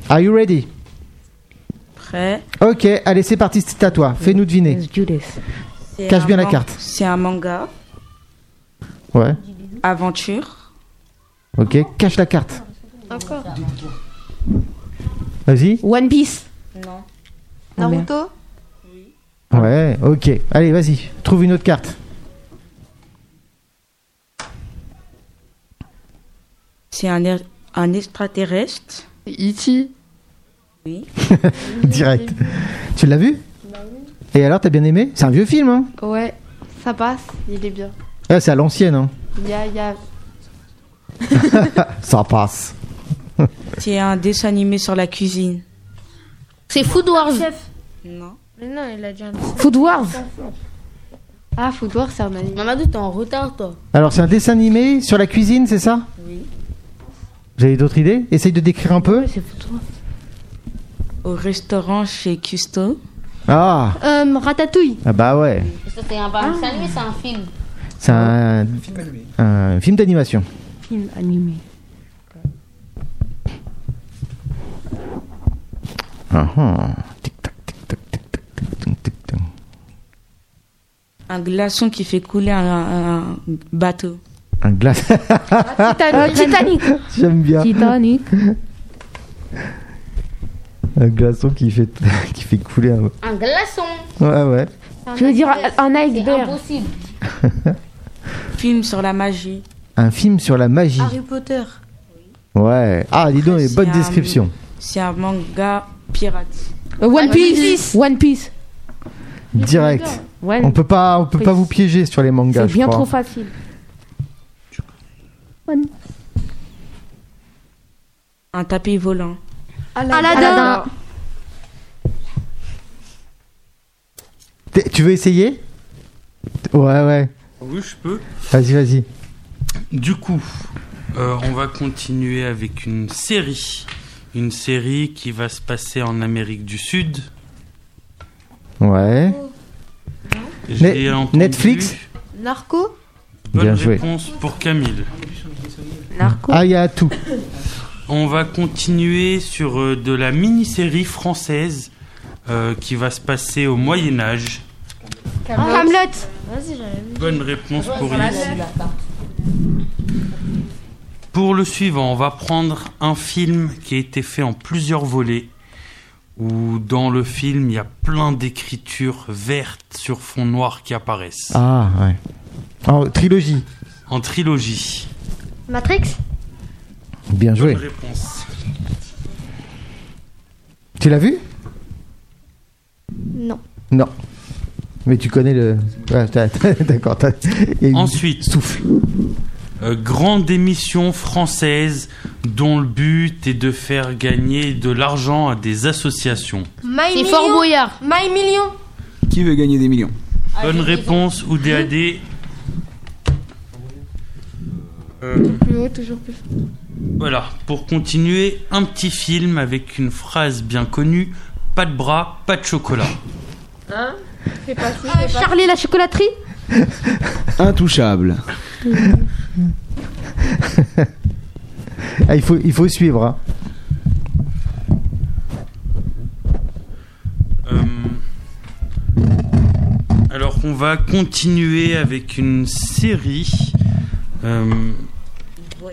Are you ready? Prêt Ok, allez, c'est parti, c'est à toi. Fais-nous deviner. Let's do this. C'est Cache un bien la man- carte. C'est un manga, Ouais, aventure, ok, cache la carte. Encore Vas-y. One Piece. non. Naruto Ouais, ok. Allez, vas-y, trouve une autre carte. C'est un, er- un extraterrestre, Iti oui. Direct. tu l'as vu? Et alors, t'as bien aimé? C'est un vieux film, hein? Ouais, ça passe, il est bien. Ouais, C'est à l'ancienne, hein Il y a, il y a... Ça passe. C'est un dessin animé sur la cuisine. C'est Food Wars. Non. Mais non, il a déjà un Food Wars. Ah, Food Wars, c'est un anime. Mamadou, t'es en retard, toi. Alors, c'est un dessin animé sur la cuisine, c'est ça? Oui. Vous avez d'autres idées? Essaye de décrire un peu. Au restaurant chez Custo. Ah, Euh, ratatouille. ah bah ouais. Ça, c'est un, c'est film. C'est un, un film d'animation. Film animé. Ah, ah. Tic-tac, tic-tac, tic-tac, tic-tac, tic-tac. Un glaçon qui fait couler un, un- un bateau. Un glace. Titanic. J'aime bien. Titanic. Un glaçon qui fait, qui fait couler un. Un glaçon. Ouais, ouais. Je veux dire un C'est iceberg. impossible. Film sur la magie. Un film sur la magie. Harry Potter. Ouais. Ah, dis donc, les C'est bonnes un- descriptions. C'est un manga pirate. Euh, One Piece. One Piece. Direct. One- On peut pas, on peut pas vous piéger sur les mangas, C'est je bien crois. trop facile. Un tapis volant. Aladdin. Tu veux essayer? Ouais, ouais. Oui, je peux. Vas-y, vas-y. Du coup, euh, on va continuer avec une série. Une série qui va se passer en Amérique du Sud. Ouais. J'ai Ne- entendu- Netflix Narco Bonne Bien joué. réponse pour Camille. Narco. Ah, il y a tout. On va continuer sur euh, de la mini-série française euh, qui va se passer au Moyen Âge. Hamlet. Vas-y, j'avais vu. Bonne réponse pour Elise. Pour le suivant, on va prendre un film qui a été fait en plusieurs volets, où dans le film, il y a plein d'écritures vertes sur fond noir qui apparaissent. Ah, ouais. En trilogie. En trilogie. Matrix. Bien joué. Bonne réponse. Tu l'as vu? Non. Non. Mais tu connais le. Ouais, D'accord. une- Ensuite, Souffle. euh, grande émission française dont le but est de faire gagner de l'argent à des associations. My C'est Million. Fort Boyard. My Million. Qui veut gagner des millions? Bonne réponse ou DAD. Euh, Plus haut, toujours plus. Voilà, pour continuer, un petit film avec une phrase bien connue pas de bras, pas de chocolat. Hein? C'est pas si, Euh, c'est pas Charlie la chocolaterie. Intouchable. Ah, il, faut, il faut suivre. hein. Euh, alors, on va continuer avec une série euh,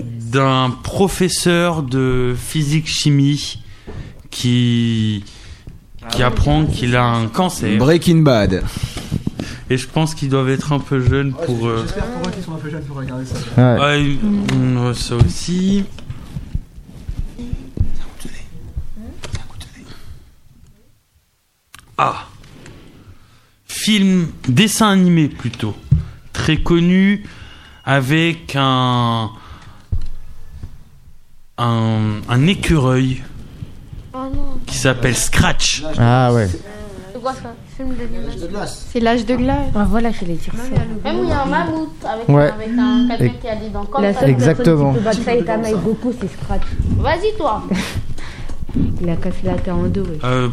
d'un professeur de physique-chimie qui, qui apprend qu'il a un cancer. Breaking Bad. Et je pense qu'ils doivent être un peu jeunes pour. euh, J'espère pour eux qu'ils sont un peu jeunes pour regarder ça. Ouais. A ça aussi. Ah Film, dessin animé plutôt. Très connu, avec un. Un, un écureuil Oh non. qui s'appelle Scratch. Ah ouais. C'est quoi ça. C'est l'âge de glace. Ah voilà, je l'ai dire ça. Même où il y a un mammouth avec, Ouais. avec un quelqu'un Et- qui a des dents comme La ça. seule Exactement. qui peut battre Saitama et Goku, c'est Scratch. Vas-y, toi. Il a cassé la terre en deux. Euh,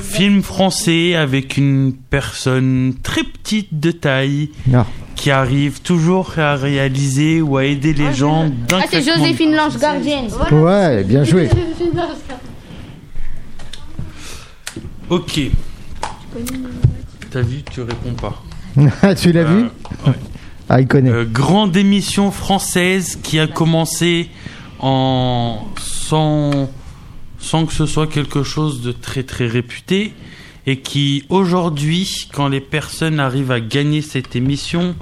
film français avec une personne très petite de taille Ah. qui arrive toujours à réaliser ou à aider les gens d'un Ah, c'est Joséphine Lange Gardienne. Ouais, bien joué. Ok. T'as vu, tu réponds pas. Ah, tu l'as vu Euh, ouais. Ah, il connaît. Euh, grande émission française qui a commencé en sans sans que ce soit quelque chose de très très réputé et qui aujourd'hui, quand les personnes arrivent à gagner cette émission,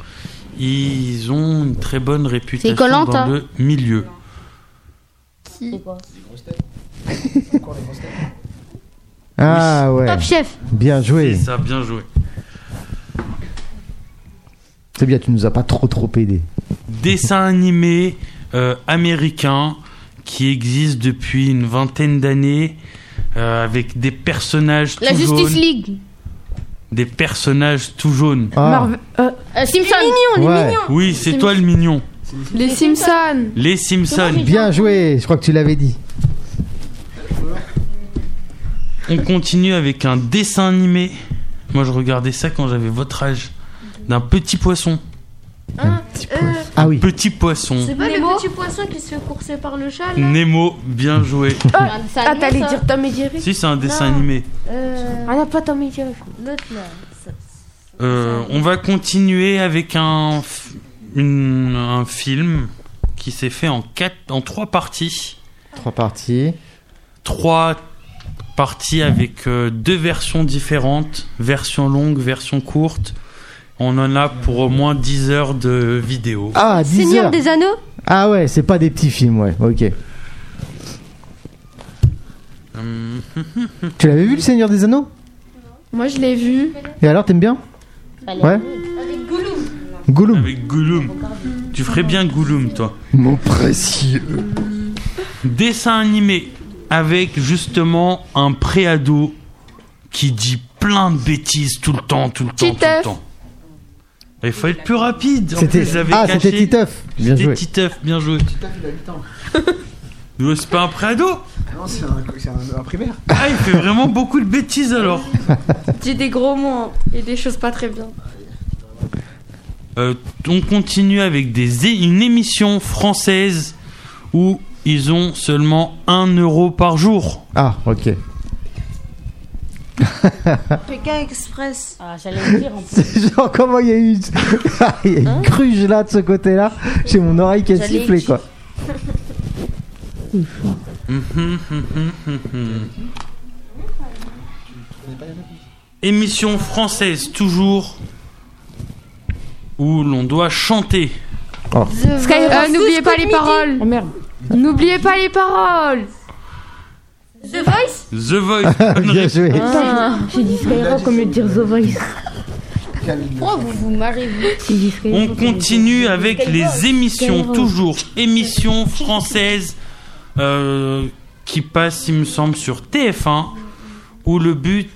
ils ont une très bonne réputation Koh-Lanta. dans le milieu. C'est quoi Ah ouais. Top Chef. Bien joué. C'est ça, bien joué. C'est bien, tu nous as pas trop trop aidé. dessin animé euh, américain qui existe depuis une vingtaine d'années euh, avec des personnages La tout Justice jaunes. League. Des personnages tout jaunes. Ah, Marvel- euh, Euh, Simpson. ouais. Oui, c'est toi le mignon. Les Simpsons. Les Simpsons. Bien joué, je crois que tu l'avais dit. On continue avec un dessin animé. Moi, je regardais ça quand j'avais votre âge. D'un petit poisson. Ah oui. Petit poisson. C'est pas Nemo le petit poisson qui se fait courser par le chat là Nemo, bien joué. Ah, un ah, t'allais dire Tom et Jerry Si, c'est un dessin Non. animé. Euh, Ah, non, pas Tom et Jerry. L'autre là. ça- Euh, on va continuer avec un, une- un film qui s'est fait en, quatre, en trois parties. Trois parties. Trois parties avec euh, deux versions différentes, version longue, version courte. On en a pour au moins 10 heures de vidéo. Ah, 10 Seigneur heures. des Anneaux Ah ouais, c'est pas des petits films, ouais, ok. Hum, Tu l'avais vu, Le Seigneur des Anneaux? Moi, je l'ai vu. Et alors, t'aimes bien? Ouais. Avec Gollum. Gollum. Avec Gollum. Tu ferais bien Gollum, toi. Mon précieux. Dessin animé avec justement un préado qui dit plein de bêtises tout le temps, tout le temps, tout le temps. Il faut être plus rapide. C'était ah, c'était Titeuf. Bien C'était joué. Titeuf, bien joué. il a 8 ans. C'est pas un préado Non, c'est un, c'est un, un primaire. Ah, il fait vraiment beaucoup de bêtises alors. Dis des gros mots et des choses pas très bien. Euh, on continue avec des, une émission française où ils ont seulement 1 euro par jour. Ah, ok. Pékin Express. Ah, j'allais le dire en plus. C'est genre comment il y a eu il y a une cruche là de ce côté-là. J'ai mon oreille qui a sifflé quoi. Émission française toujours où l'on doit chanter. Skyrock. Euh, N'oubliez pas les paroles. Oh merde. N'oubliez pas les paroles. The Voice The Voice. Bien joué. Ah, j'ai dit Skyrock au lieu de dire The Voice. Pourquoi vous vous marrez vous. On continue avec les émissions, toujours émissions françaises euh, qui passent, il me semble, sur TF1, où le but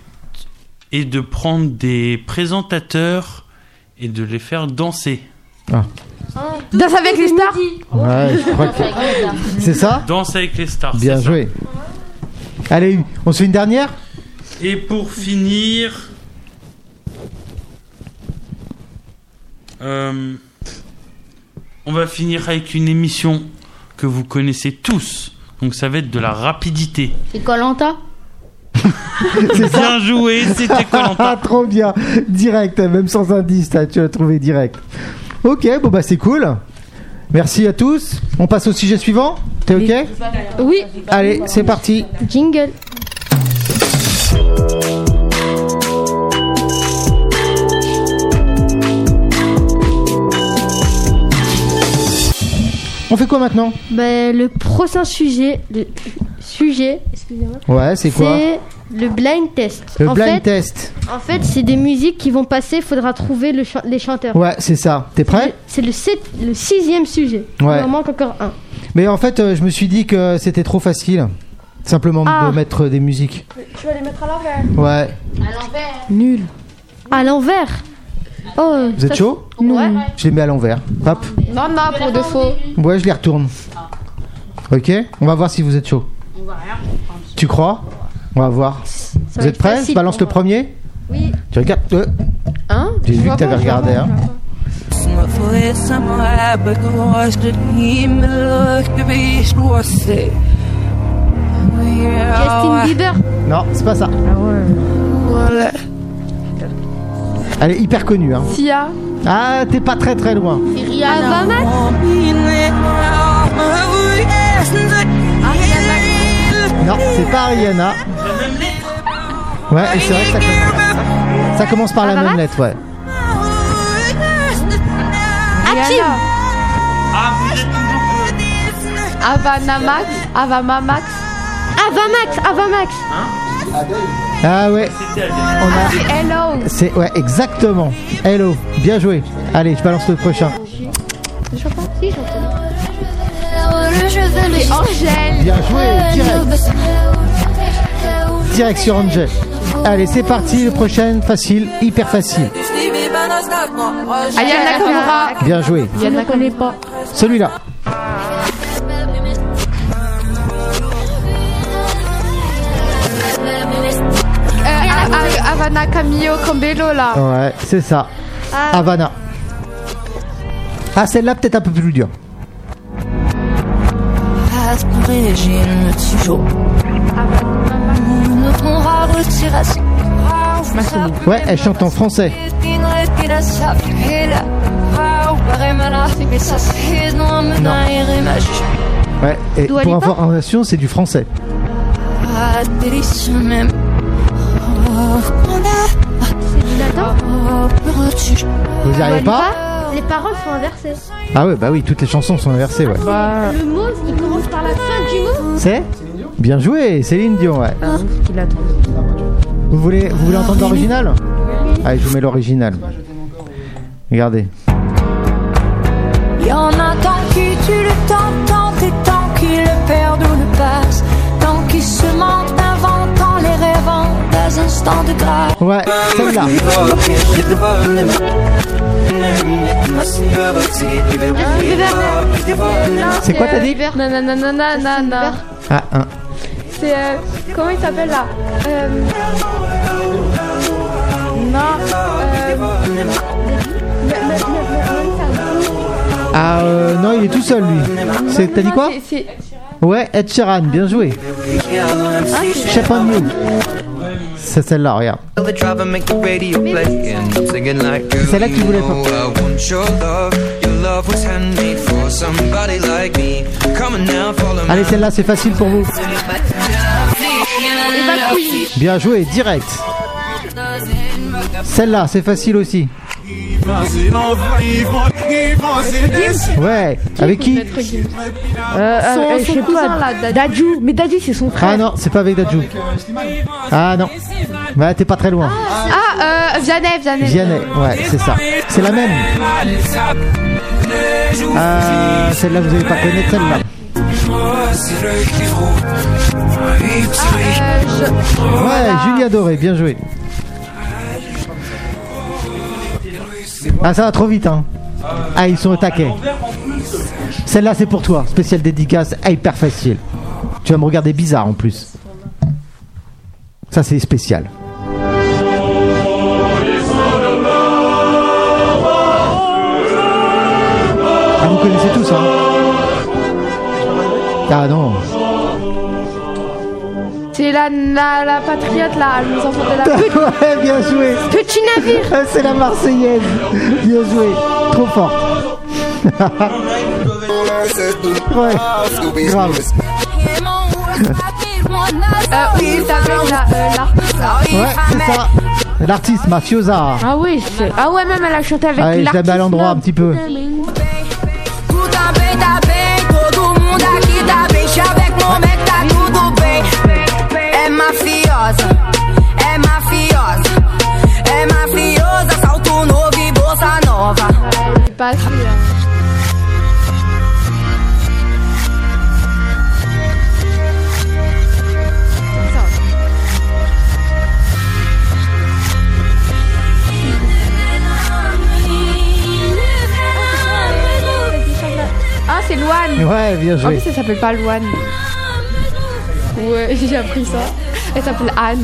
est de prendre des présentateurs et de les faire danser. Danse avec les stars. Ouais, je crois que c'est ça? Danse avec les stars. Bien ça. Allez, on se fait une dernière? Et pour finir, euh, on va finir avec une émission que vous connaissez tous. Donc ça va être de la rapidité. C'est Colanta? Bien joué, c'était Ah, Colanta. trop bien. Direct, même sans indice, tu l'as trouvé direct. Ok, bon bah c'est cool. Merci à tous. On passe au sujet suivant. T'es ok Oui. Allez, c'est parti. Jingle. On fait quoi maintenant? Ben, le prochain sujet, le sujet, excusez-moi, Ouais, c'est quoi? C'est le blind test. Le en blind fait, test. En fait, c'est des musiques qui vont passer. Il faudra trouver le les chanteurs. Ouais, c'est ça. T'es prêt? C'est le, sixième sujet. Ouais. Il en manque encore un. Mais en fait, euh, je me suis dit que c'était trop facile. Simplement Ah. de mettre des musiques. Tu vas les mettre à l'envers. Ouais. À l'envers. Nul. À l'envers. Oh, Vous êtes chaud? Ouais. Je les mets à l'envers. Hop. Non, non, pour de faux. Ouais, je les retourne. Ok On va voir si vous êtes chaud. Tu crois? On va voir. ça Vous êtes prêts Je balance le premier Oui. Tu regardes euh, Hein J'ai vu que t'avais regardé. Hein. Justin Bieber. Non, c'est pas ça. Elle est hyper connue. Hein. Sia. Ah, t'es pas très très loin. Rihanna. Non, c'est pas Ariana. Ouais, et c'est vrai que ça commence, ça commence par la même lettre, ouais. Rihanna. Ah, vous êtes toujours. Avanamax. Avamamax. Avamax. Avamax. Ah ouais, C'était Adèle. on a. C'est Hello. C'est ouais, exactement. Hello, bien joué. Allez, je balance le prochain. Je chante pas. Si, je chante. C'est Angèle. Bien joué, direct. Direct sur Angel. Allez, c'est parti, le prochain, facile, hyper facile. Aya Nakamura. Bien joué. Je ne connais pas. Celui-là. Euh, Havana Camillo Cambello là. Ouais, c'est ça. Ah. Havana. Ah, celle-là, peut-être un peu plus dure. Ouais, elle chante en français. Ouais, et Dua pour Lipa information, c'est du français. Vous n'y arrivez pas Les paroles sont inversées. Ah ouais, bah oui, toutes les chansons sont inversées, ouais. Le mot, il commence par la fin du mot. C'est Bien joué, Céline Dion, ouais. Ah, Vous voulez, vous voulez entendre l'original Allez, je vous mets l'original. Regardez. Y en a tant qui tuent le temps, tant et tant qui le perdent ou le passent, tant qui se mentent, inventant les rêvant des instants de grâce. Ouais, celle-là. C'est quoi, t'as dit. Ah, un. C'est. euh, comment il s'appelle là? Euh, Non. Euh, Ah, euh, non, il est tout seul, lui. C'est, t'as dit quoi? C'est- c'est- Ouais, Ed Sheeran, bien joué. Shape on You. C'est celle-là, regarde. C'est celle-là que tu voulais pas. Allez, celle-là, c'est facile pour vous. Bien joué, direct. Celle-là, c'est facile aussi. Ouais, avec qui Euh, Son- euh, je son sais cousin, pas. là, Dadju. Mais Dadju, c'est son frère. Ah non, c'est pas avec Dadju. Ah non. Bah, t'es pas très loin. Ah, euh, Vianney, Vianney. Vianney, ouais, c'est ça. C'est la même. Ah, celle-là, vous allez pas connaître celle-là. Ouais, Julia Doré, bien joué. Ah, ça va trop vite, hein. Ah, ils sont au taquet. Celle-là, c'est pour toi. Spécial dédicace, hyper facile. Tu vas me regarder bizarre en plus. Ça, c'est spécial. Vous connaissez tous, hein Ah non. C'est la, la, la patriote là, les enfants de la ouais, bien joué. Petit navire. Ah, C'est la Marseillaise. Bien joué. Trop fort. ouais, grave. Euh, oui, euh. Ouais, c'est ça. L'artiste Mafiosa. Ah oui, ah ouais, même elle a chanté avec je la l'artiste. mets à l'endroit un petit peu. Mafiosa, é mafiosa, é mafiosa. Salto novo e bolsa nova. Pas celui-là. Ah, c'est Loane. Ouais, bien joué. En plus, elle s'appelle pas Loane. Ouais, j'ai appris ça. Elle s'appelle Anne.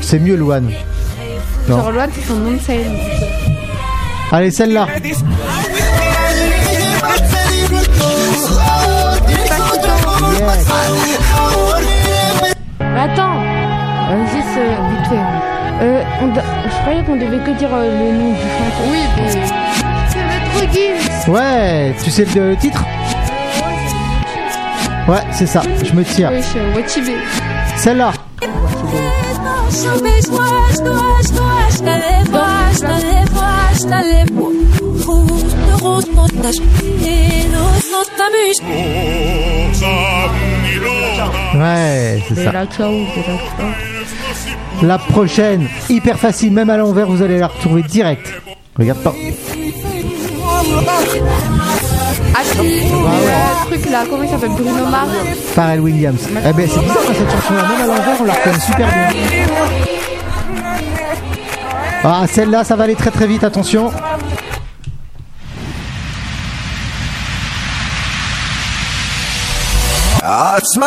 C'est mieux, Louane. Non. Genre Loane, c'est son nom de scène. Allez, celle-là. Attends, euh, juste euh, vite fait. Euh, on do- je croyais qu'on devait que dire euh, le nom du chanteur. Oui, mais. C'est Maître Gims. Ouais, tu sais le, le titre? Ouais, c'est ça. Je me tire. Oui, c'est Watibé. Celle-là. Ouais, c'est ça. La prochaine, hyper facile, même à l'envers, vous allez la retrouver direct. Regarde pas. Ah, si, le truc là, comment il s'appelle Bruno Mars. Pharrell Williams. Eh ben, c'est bizarre, cette chanson-là, même à l'envers, on la reconnaît super bien. Ah, celle-là, ça va aller très très vite, attention. Ah. Ah, c'est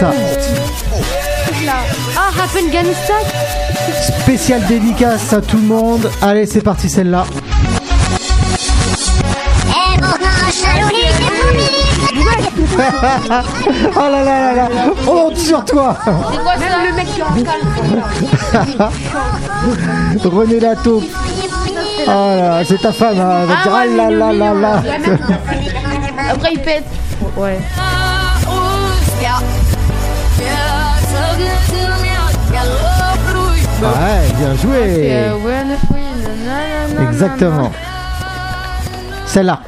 ça. Ah, Afghanistan Spécial dédicace à tout le monde. Allez, c'est parti celle-là. Oh là là là là Honte sur toi C'est quoi ça le mec qui est en René la taupe Oh là, c'est ta femme, hein. elle va te dire ah là là là là Après il pète. Ouais. Ouais, bien joué Euh, ouais, oui, nanana, Exactement. Celle-là.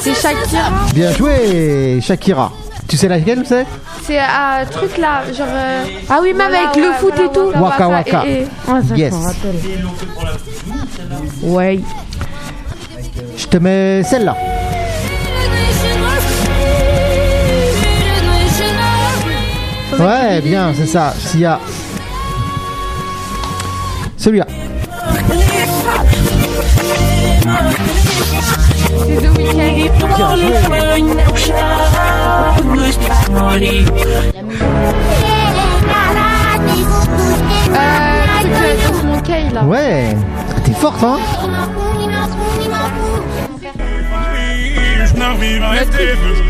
C'est Shakira. Bien joué, Shakira. Tu sais laquelle c'est C'est un truc là, genre. euh, Ah oui, même avec le foot et tout. Waka Waka. et- et- Ah, ça, Yes. je m'en rappelle. Ouais. Je te mets celle-là. Ouais, bien, c'est ça. Sia. Celui-là. C'est The Weeknd. Euh, là. Ouais. T'es forte, hein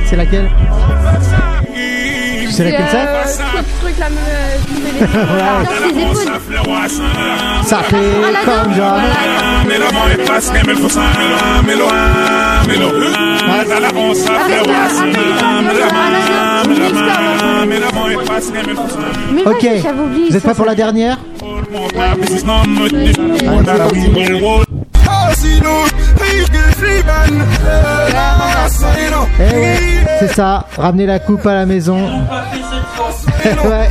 C'est laquelle? Tu sais laquelle c'est euh, truc, là, épaules. Ça fait comme jamais. Ok, vous êtes prêts pour la dernière? Eh ouais, c'est ça, ramener la coupe à la maison. ouais.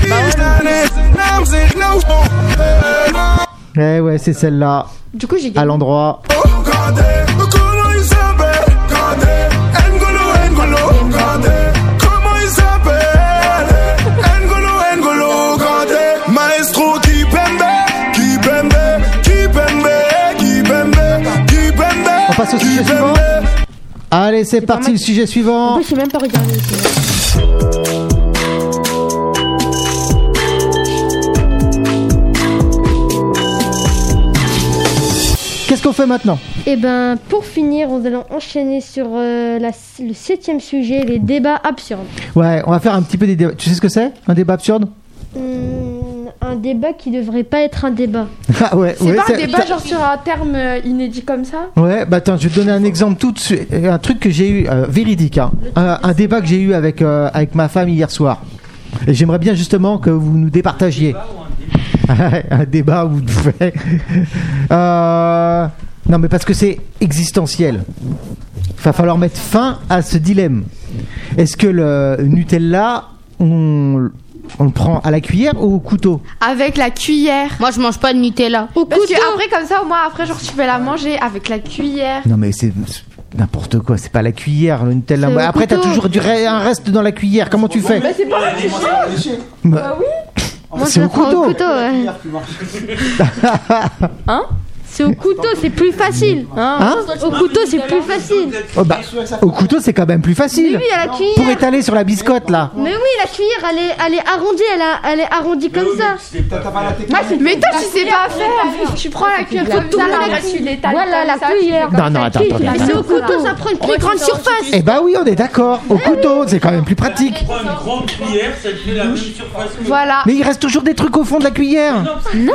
Eh ouais, c'est celle-là. Du coup, j'ai À l'endroit. Passe au sujet suivant Allez, c'est parti, le sujet suivant. En plus, j'ai même pas regardé. Qu'est-ce qu'on fait maintenant? Et ben, pour finir, nous allons enchaîner sur euh, la- le septième sujet, les débats absurdes. Ouais, on va faire un petit peu des débats. Tu sais ce que c'est? Un débat absurde? Hum, un débat qui devrait pas être un débat. Ah ouais, C'est ouais, pas un débat genre sur un terme euh, inédit comme ça Ouais, bah attends, je vais te donner un exemple tout de suite. Euh, Un truc que j'ai eu, euh, véridique, hein. un, un débat que j'ai eu avec, euh, avec ma femme hier soir. Et j'aimerais bien justement que vous nous départagiez. un débat où vous devez. Euh, non, mais parce que c'est existentiel. Il va falloir mettre fin à ce dilemme. Est-ce que le Nutella, on, on le prend à la cuillère ou au couteau Avec la cuillère. Moi, je mange pas de Nutella. Au Parce couteau. que après, comme ça, au moins, après, genre, tu peux la manger avec la cuillère. Non, mais c'est c'est n'importe quoi. C'est pas la cuillère, le Nutella. C'est Bah, après, t'as couteau. toujours du re- un reste dans la cuillère. Comment tu fais? C'est pas Bah, Moi, C'est je au le prends couteau. au couteau. ouais. Hein? C'est au couteau, c'est plus facile. Hein Au couteau, c'est plus facile. Oh, bah, au couteau, c'est quand même plus facile. Mais oui, à la cuillère. Pour étaler sur la biscotte, là. Mais oui, la cuillère, elle est, elle est arrondie, elle, a- elle est arrondie comme ça. Mais toi, tu sais pas faire. Tu prends la cuillère comme ça, là, tu l'étales Voilà la cuillère. Non, non, attends, attends, Mais c'est au couteau, ça prend une plus grande surface. Eh bah oui, on est d'accord. Au couteau, c'est quand même plus pratique. Prends une grande cuillère, ça te fait la même surface Voilà. Mais il reste toujours des trucs au fond de la cuillère. Non.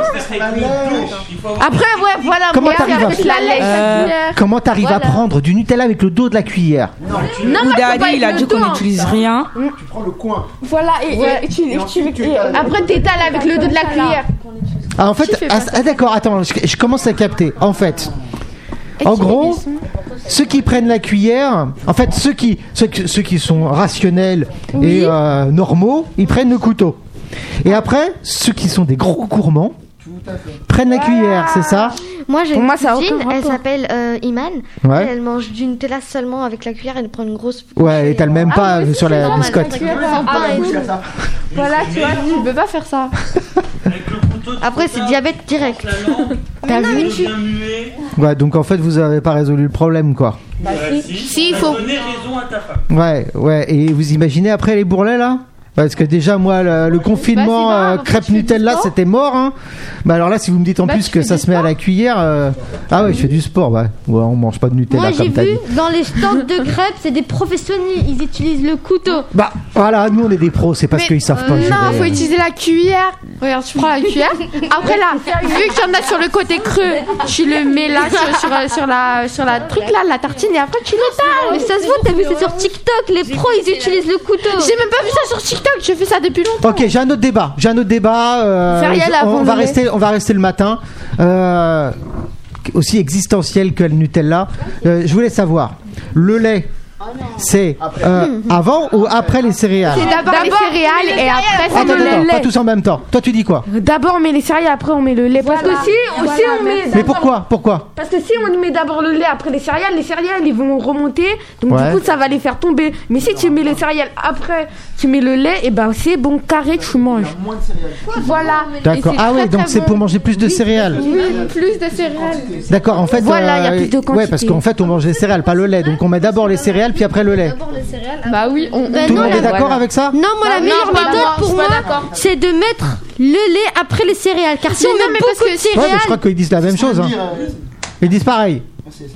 Après, ouais, voilà. Comment t'arrives à la cuillère. Comment t'arrives à prendre du Nutella avec le dos de la cuillère Non, mais faut pas Daddy, il a dit qu'on n'utilise rien. Tu prends le coin. Voilà, et, Ouais. et, et tu, et tu- ensuite, tu et étales. après t'étales avec le dos de la cuillère. Ah, en fait, ah, ah, d'accord, attends, je, je commence à capter. En fait, en gros, ceux qui prennent la cuillère, en fait, ceux qui, ceux, qui- ceux qui sont rationnels Oui. et euh, normaux, ils prennent le couteau. Et après, ceux qui sont des gros gourmands, prennent la cuillère, c'est ça Moi, j'ai une moi, ça a cousine, aucun elle s'appelle euh, Iman. Ouais. Elle, elle mange du Nutella seulement avec la cuillère, elle prend une grosse. Ouais, et t'as le même Ah, pas aussi, sur c'est la normal, biscotte. la cuillère sans pain et tout. Voilà, tu vois, tu peux pas faire ça. Après, c'est diabète direct. T'as vu Ouais, donc en fait, vous avez pas résolu le problème, quoi. Bah, si, il faut. Donner raison à ta femme. Ouais, ouais. Et vous imaginez après les bourrelets là? Parce que déjà moi le, le confinement Bah, c'est euh, crêpe Nutella c'était mort hein. Bah alors là si vous me dites en Bah, plus que ça se met à la cuillère euh, ah ouais je fais du sport ouais. ouais on mange pas de Nutella Moi j'ai comme t'as vu dit. dans les stands de crêpes, c'est des professionnels, ils utilisent le couteau. Bah voilà nous on est des pros c'est parce qu'ils savent pas Non, gérer. faut utiliser la cuillère. Regarde, tu prends la cuillère. Après là, vu qu'il y en a sur le côté creux, tu le mets là sur, sur, sur la sur la truc là, la tartine et après tu l'étales. Mais ça se voit, t'as vu ça sur TikTok, les pros ils utilisent le couteau. J'ai même pas vu ça sur TikTok, je fais ça depuis longtemps. Ok, j'ai un autre débat. J'ai un autre débat. euh, je- on, va rester, on va rester le matin. Euh, aussi existentiel que le Nutella. Euh, je voulais savoir, le lait, c'est euh, avant ou après les céréales C'est d'abord les céréales et après c'est Attends, le attends, pas lait. tous en même temps. Toi, tu dis quoi D'abord on met les céréales, après on met le lait. Parce que si, si on met Mais d'abord- pourquoi Pourquoi Parce que si on met d'abord le lait après les céréales, les céréales ils vont remonter, donc Ouais. du coup ça va les faire tomber. Mais si tu mets les céréales après, tu mets le lait, et ben c'est bon carré tu manges. Voilà. D'accord. Et c'est Ah ouais, très, donc très c'est bon. pour manger plus de céréales. Oui, plus de céréales. D'accord, en fait. Voilà, il y a euh, plus de Ouais, quantité. parce qu'en fait, on mange les céréales, pas le lait. Donc on met d'abord les céréales, puis après le lait. Bah oui, on, Tout le monde est d'accord avec ça Non, moi la Non, meilleure non, méthode moi, pour moi, c'est de mettre le lait après les céréales. Car si on met parce beaucoup que de si- Ouais, mais céréales, je crois qu'ils disent la même chose. Hein. Ils disent pareil.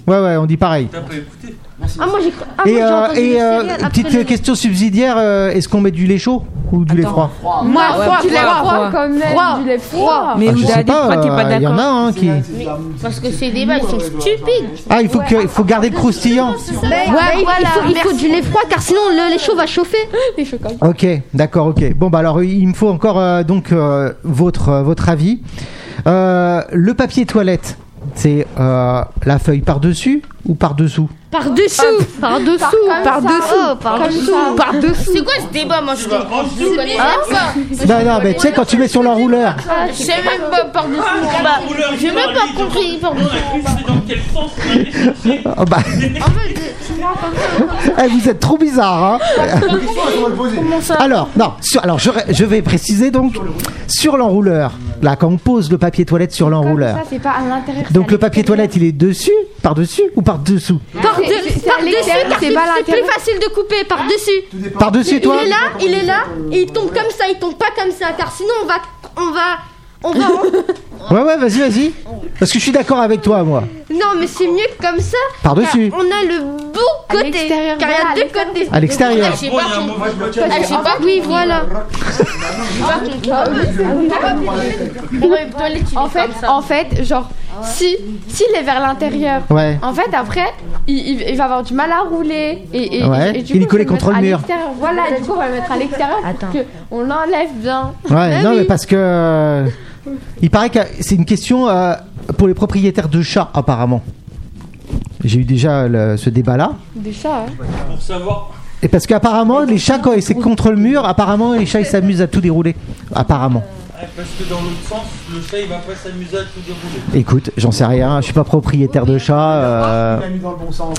Ouais, ouais, on dit pareil. T'as pas écouté ah moi j'ai cru- ah, moi, Et, j'ai euh, et euh, petite question subsidiaire euh, est-ce qu'on met du lait chaud ou du lait froid Moi, froid, du lait froid, froid. froid, quand même, Froid. du lait froid. Mais Ah, vous Je sais pas, pas il y en a d'accord un qui. Parce que ces débats, ils sont stupides. Ah, il faut, que, il faut garder le croustillant. Ben, il- il, faut, il faut du lait froid car sinon le lait chaud va chauffer. Ok, d'accord, ok. Bon, bah alors il me faut encore euh, donc euh, votre, euh, votre avis. Euh, le papier toilette, c'est euh, la feuille par-dessus ou par-dessous? Par dessous, par dessous, par dessous, Oh, par par dessous, par dessous. C'est quoi ce débat Moi, je connais même pas. Non, non, mais tu sais, quand tu mets sur l'enrouleur. Je sais même pas par-dessous. Bah, j'ai même pas compris par-dessous. Oh, bah. Eh, vous êtes trop bizarre, hein Alors, non, sur- alors je, je vais préciser donc sur l'enrouleur. Là, quand on pose le papier toilette sur l'enrouleur. Ça, c'est pas à l'intérieur. Donc le papier toilette, il est dessus, par-dessus ou par-dessous Par, C'est- de- c'est- c'est à par car c'est plus facile de couper par dessus. Par-dessus, toi Il est là, il est là, et il tombe comme ça, il tombe pas comme ça, car sinon on va, on va, on va. Ouais, ouais, vas-y, vas-y. Parce que je suis d'accord avec toi, moi. non, mais c'est mieux comme ça. Par-dessus. car On a le beau côté, l'extérieur, car il y voilà, a deux côtés. À l'extérieur. J'ai pas compris. Ah, j'ai pas Oui, voilà. En fait, en fait, genre, si s'il est vers l'intérieur, Ouais. en fait, après, il, il- il va avoir du mal à rouler. Et, et, Ouais, et du il est coup, collé le contre mettre le à mur. l'extérieur. Voilà, du coup, on va le mettre à l'extérieur pour que on l'enlève bien. Ouais, Ah non, oui. mais parce que. Il paraît que c'est une question euh, pour les propriétaires de chats, apparemment. J'ai eu déjà le- ce débat-là. Des chats, hein. Pour savoir. Et parce qu'apparemment, les chats, quand c'est contre le mur, apparemment, les chats, ils s'amusent à tout dérouler. Apparemment. Ouais, Parce que dans l'autre sens, le chat il va pas s'amuser à tout dérouler. Écoute, j'en sais rien, je suis pas propriétaire de chat. euh, Il mis dans le bon sens.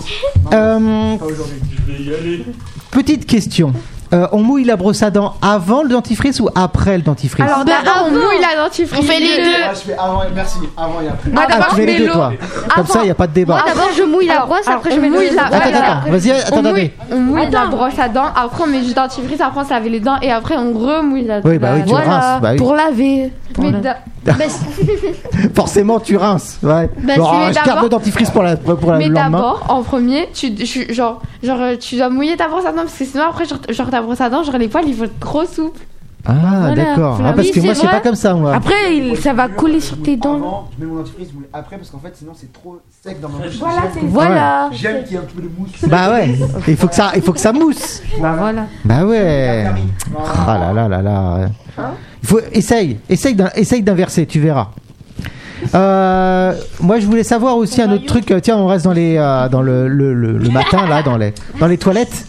Euh, Pas aujourd'hui. Je vais y aller. petite question. Euh, on mouille la brosse à dents avant le dentifrice ou après le dentifrice Alors d'abord, on mouille la dentifrice. On fait les deux. Ah, je fais avant et merci. Avant et après. Moi Ah, d'abord, tu je mets l'eau. Comme ça, il n'y a pas de débat. Moi d'abord je mouille la brosse, alors, après je mets la- Attends, voilà. attends, vas-y, On attendez. mouille, on mouille la brosse à dents, après on met du dentifrice, après on se lave les dents et après on remouille la Oui, bah oui, tu la- rinces. Bah oui. Pour laver. Mais Forcément, tu rinces. Ouais. Bah, Bon, alors, je garde le dentifrice pour, la, pour la- Mais d'abord, en premier, tu, genre, genre, tu dois mouiller ta brosse à dents parce que sinon après, genre, genre ta brosse à dents, genre les poils ils vont être trop souples. Ah, Voilà, d'accord. Ah, parce oui, que moi, c'est pas comme ça, moi. Après, il- ça va coller sur tes dents. Avant, je mets mon dentifrice, je mouille après parce qu'en fait, sinon c'est trop sec dans ma bouche. Voilà, Voilà. J'aime qu'il y ait un petit peu de mousse. Bah ouais, il faut que ça, il faut que ça mousse. Bah voilà. Bah ouais. Ah là là là là. Il faut essaye, essaye, d'in- essaye d'inverser, tu verras. Euh, moi, je voulais savoir aussi un autre truc. Tiens, on reste dans les, euh, dans le, le, le- le matin là, dans les, dans les toilettes.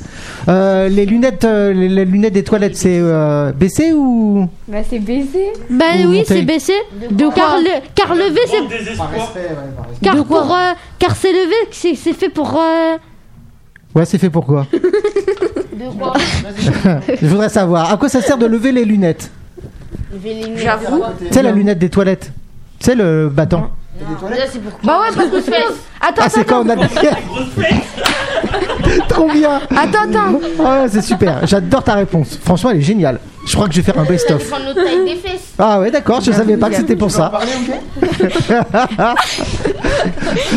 Euh, les lunettes, euh, les, les lunettes des toilettes, c'est euh, baissé ou? Bah, c'est baisé. Ben Ou oui, monter. c'est baissé. car, le, car levé, c'est. Car, De quoi? pour, euh, car c'est levé, c'est c'est fait pour. euh, Ouais, c'est fait pour quoi? Je voudrais savoir. À quoi ça sert de lever les lunettes? J'avoue. Tu sais la lunette des toilettes Tu sais le c'est pour Bah ouais, parce que sinon. Attends, Ah, c'est quand on a Trop bien Attends, attends. Ah, c'est super. J'adore ta réponse. Franchement, elle est géniale. Je crois que je vais faire un best-of. prendre notre taille des fesses. Ah ouais, d'accord. Je savais pas que c'était pour ça.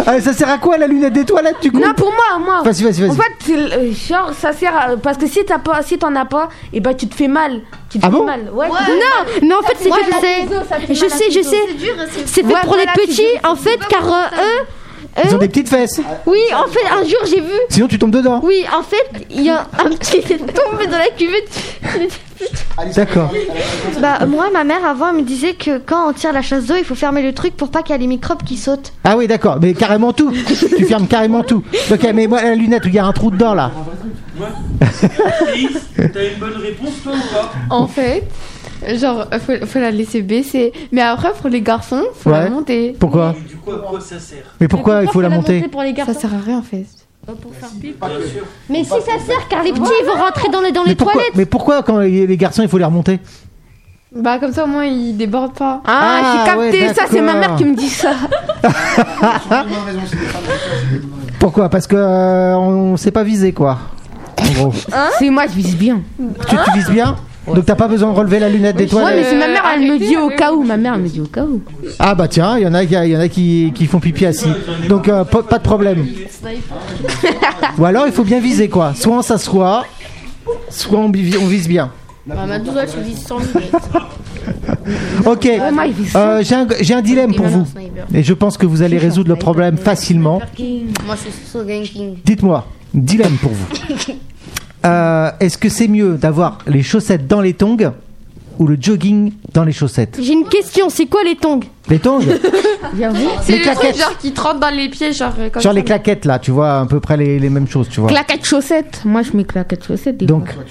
Ah, ça sert à quoi la lunette des toilettes du coup Non, pour moi, moi. Vas-y, vas-y, vas-y. En fait, c'est le- euh, genre, ça sert à- parce que si t'as pas, si t'en as pas, et bah tu te fais mal. Tu te Ah fais bon mal. Ouais. Non, mais en fait, c'est fait Je mal à sais, je sais. C'est dur, c'est- C'est fait Ouais, pour les petits, en fait, car euh, eux. Ils eux- ont des petites fesses. Oui, en fait, un jour j'ai vu. Sinon, tu tombes dedans. Oui, en fait, il y a un petit qui est tombé dans la cuvette. D'accord. Bah, moi, ma mère, avant, elle me disait que quand on tire la chasse d'eau, il faut fermer le truc pour pas qu'il y ait les microbes qui sautent. Ah oui, d'accord. Mais carrément tout. tu fermes carrément tout. Ok, mais moi, la lunette, il y a un trou dedans là. T'as une bonne réponse, toi ou pas En fait, genre, faut, faut la laisser baisser. Mais après, pour les garçons, faut Ouais. la monter. Pourquoi Du coup, à quoi ça sert Mais pourquoi il faut la monter pour les garçons Ça sert à rien en fait. Mais si ça sert, car les petits ils vont rentrer dans les, dans mais les pourquoi, toilettes. mais pourquoi quand les les garçons il faut les remonter Bah, comme ça au moins ils débordent pas. Ah, Ah, j'ai capté, ouais, ça c'est ma d'accord. mère qui me dit ça. Pourquoi Parce que euh, on sait pas viser quoi. En gros. c'est moi, je vise bien. Tu, tu vises bien Donc t'as pas besoin de relever la lunette des Ouais, mais c'est ma mère, elle me dit au cas où. Ma mère, elle me dit au cas où. Ah bah tiens, il y en a, il y en a qui, qui font pipi assis. Donc euh, pas, pas de problème. Ou alors il faut bien viser quoi. Soit on s'assoit, soit on, vise- on vise bien. Maman, toi, tu vises sans lunettes. Ok, vise euh, j'ai un, dilemme pour vous. Et je pense que vous allez résoudre le problème facilement. Moi, je suis Sogan King. Dites-moi, dilemme pour vous. Euh, Est-ce que c'est mieux d'avoir les chaussettes dans les tongs ou le jogging dans les chaussettes J'ai une question, c'est quoi les tongs Les tongs C'est Les le truc claquettes. genre qui te rentre dans les pieds, genre euh, comme Genre ça. les claquettes là, tu vois, à peu près les, les mêmes choses, tu vois. Claquettes chaussettes. Moi, je mets claquettes chaussettes. des Donc, fois.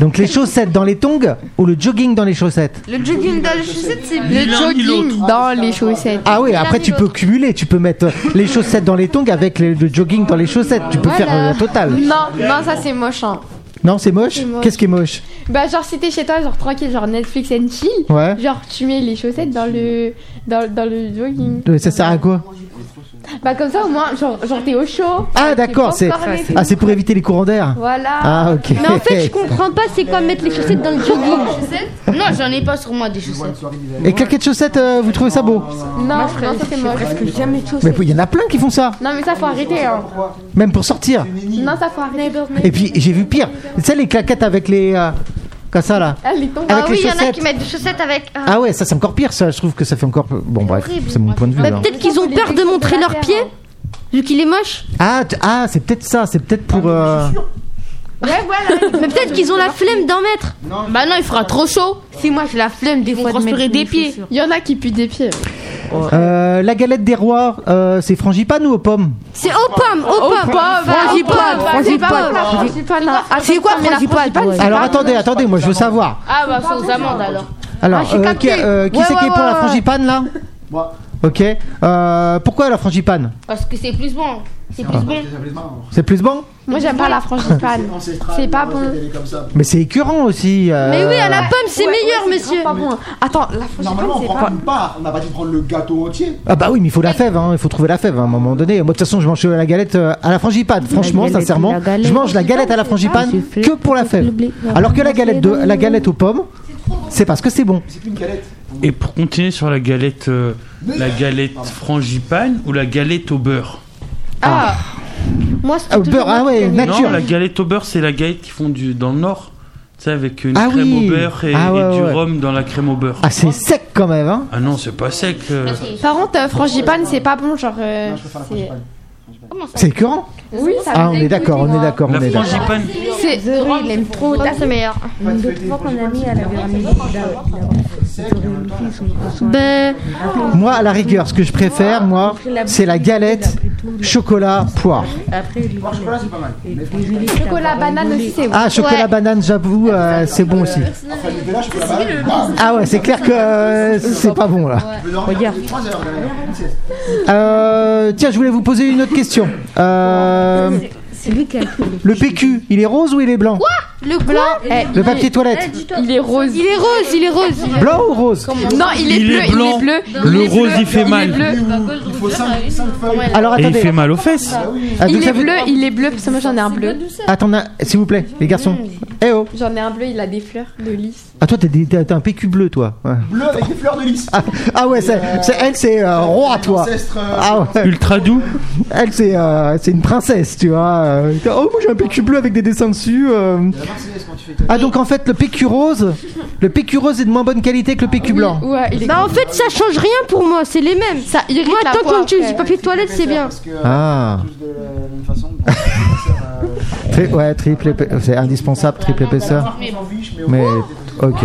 donc les chaussettes dans les tongs ou le jogging dans les chaussettes Le jogging dans les chaussettes, c'est le jogging dans les chaussettes. Ah oui, après tu peux cumuler, tu peux mettre les chaussettes dans les tongs avec les- le jogging dans les chaussettes, tu peux Voilà. faire euh, la totale. Non, non, ça c'est moche. Hein. Non, c'est moche. Qu'est-ce qui est moche Bah genre si t'es chez toi, genre tranquille, genre Netflix and chill. Ouais. Genre tu mets les chaussettes dans le dans, dans le jogging. Ça sert à quoi Bah comme ça au moins, genre, genre t'es au chaud. Ah d'accord, c'est ah, c'est pour éviter les courants d'air. Voilà. Ah ok. Mais en fait, je comprends pas c'est quoi mettre les chaussettes dans le jogging. Non, j'en ai pas sur moi des chaussettes. Et claquettes chaussettes, euh, vous trouvez ça beau Non, non, ça c'est moche. Presque jamais de Mais chaussettes. il y en a plein qui font ça, Non mais ça faut arrêter. Hein. même pour sortir. Non, ça faut arrêter. Et puis j'ai vu pire. Tu sais les claquettes avec les euh, comme ça là. Ah. Avec ah les oui, il y en a qui mettent des chaussettes avec. ah. Ah ouais, ça c'est encore pire. Ça, je trouve que ça fait encore. Bon bref, c'est mon point de vue. Bah, hein. peut-être qu'ils ont peur de montrer leurs pieds, vu qu'il est moche. Ah, ah, c'est peut-être ça. C'est peut-être pour. euh, Ouais, voilà. Mais peut-être qu'ils ont la flemme d'en mettre. Bah non, il fera trop chaud. Si moi j'ai la flemme des fois de transpirer mettre des pieds. Il y en a qui puent des pieds. Euh, la galette des rois, euh, c'est frangipane ou aux pommes C'est aux pommes, aux pommes. Frangipane, frangipane. Frangipane. Ah, c'est quoi la frangipane? frangipane, c'est Alors pas attendez, attendez, moi je veux savoir. Ah, bah, c'est aux amandes alors. Alors, Ah, euh, qui, euh, qui Ouais, c'est qui est pour la frangipane là Moi. Ok. Euh, pourquoi la frangipane? Parce que c'est plus bon. C'est plus bon. C'est plus bon Moi j'aime pas la frangipane. C'est pas bon. Mais c'est écœurant aussi. euh, Mais oui, à la pomme, c'est meilleur, monsieur. Pas bon. Attends, la frangipane Normalement, on c'est prend pas pas une part. On n'a pas dit de prendre le gâteau entier. Ah bah oui, mais il faut la fève, hein. il faut trouver la fève hein, à un moment donné. Moi de toute façon, je mange la galette euh, à la frangipane. Franchement, galette, sincèrement, la galette. je mange la galette à la frangipane que pour la fève. Alors que la galette de la galette aux pommes, c'est parce que c'est bon. C'est plus une galette. Et pour continuer sur la galette, euh, la galette frangipane ou la galette au beurre? Ah, Moi, c'est Ah, au beurre, moi ah ouais, nature. Non, la galette au beurre, c'est la galette qu'ils font du, dans le nord. Tu sais, avec une Ah crème oui. au beurre et, Ah ouais, et du ouais. rhum dans la crème au beurre. Ah c'est sec quand même, hein. Ah non, c'est pas sec. euh. par contre, euh, frangipane c'est pas bon, genre. euh, Non, je préfère la c'est- écœurant. Oui, ça Ah on est d'accord, on est moi. d'accord, on La est d'accord. frangipane, C'est il aime trop. C'est meilleur. Ben, Moi à la rigueur, ce que je préfère, moi, c'est la galette chocolat, poire. Chocolat, c'est pas mal. Chocolat banane aussi, c'est bon. Ah, chocolat banane, j'avoue, euh, c'est bon aussi. Ah ouais, c'est clair que euh, c'est pas bon là. Regarde. Euh, tiens, je voulais vous poser une autre question. Euh, C'est lui qui a le PQ, il est rose ou il est blanc Le blanc. Le papier toilette Il est rose. Il est rose, il est rose. Blanc ou rose Non, il est Il bleu, est il blanc. est bleu. Le il est rose, bleu, il fait est mal. bleu. Il faut 5 feuilles. Alors Et il attendez. fait mal aux fesses. Ah, Il est veut- bleu, il est bleu, parce que moi j'en ai un bleu. Attends, s'il vous plaît, les garçons. Eh oh J'en ai un bleu, il a des fleurs de lys. Ah, toi, t'es des- t'es t'es un PQ bleu, toi. Ouais. Bleu avec des fleurs de lys. Ah, ah ouais, c'est, c'est- elle, c'est euh, roi, toi. Ancestre, euh, Ah ouais. Ultra doux. Elle, c'est, euh, c'est une princesse, tu vois. Euh, Oh, moi, j'ai un PQ bleu avec des dessins dessus. euh. La Marseillaise quand tu fais Ah, donc en fait, le PQ rose, le PQ rose est de moins bonne qualité que le PQ blanc. Ouais, il est Bah en fait ça change rien pour moi, c'est les mêmes. Ça irrite Moi la tant peau qu'on utilise du papier de toilette c'est bien. Parce que euh, Ah. tous de la même façon. donc, ça sert à- Tri- ouais, triple c'est indispensable, triple épaisseur. Mais, ok,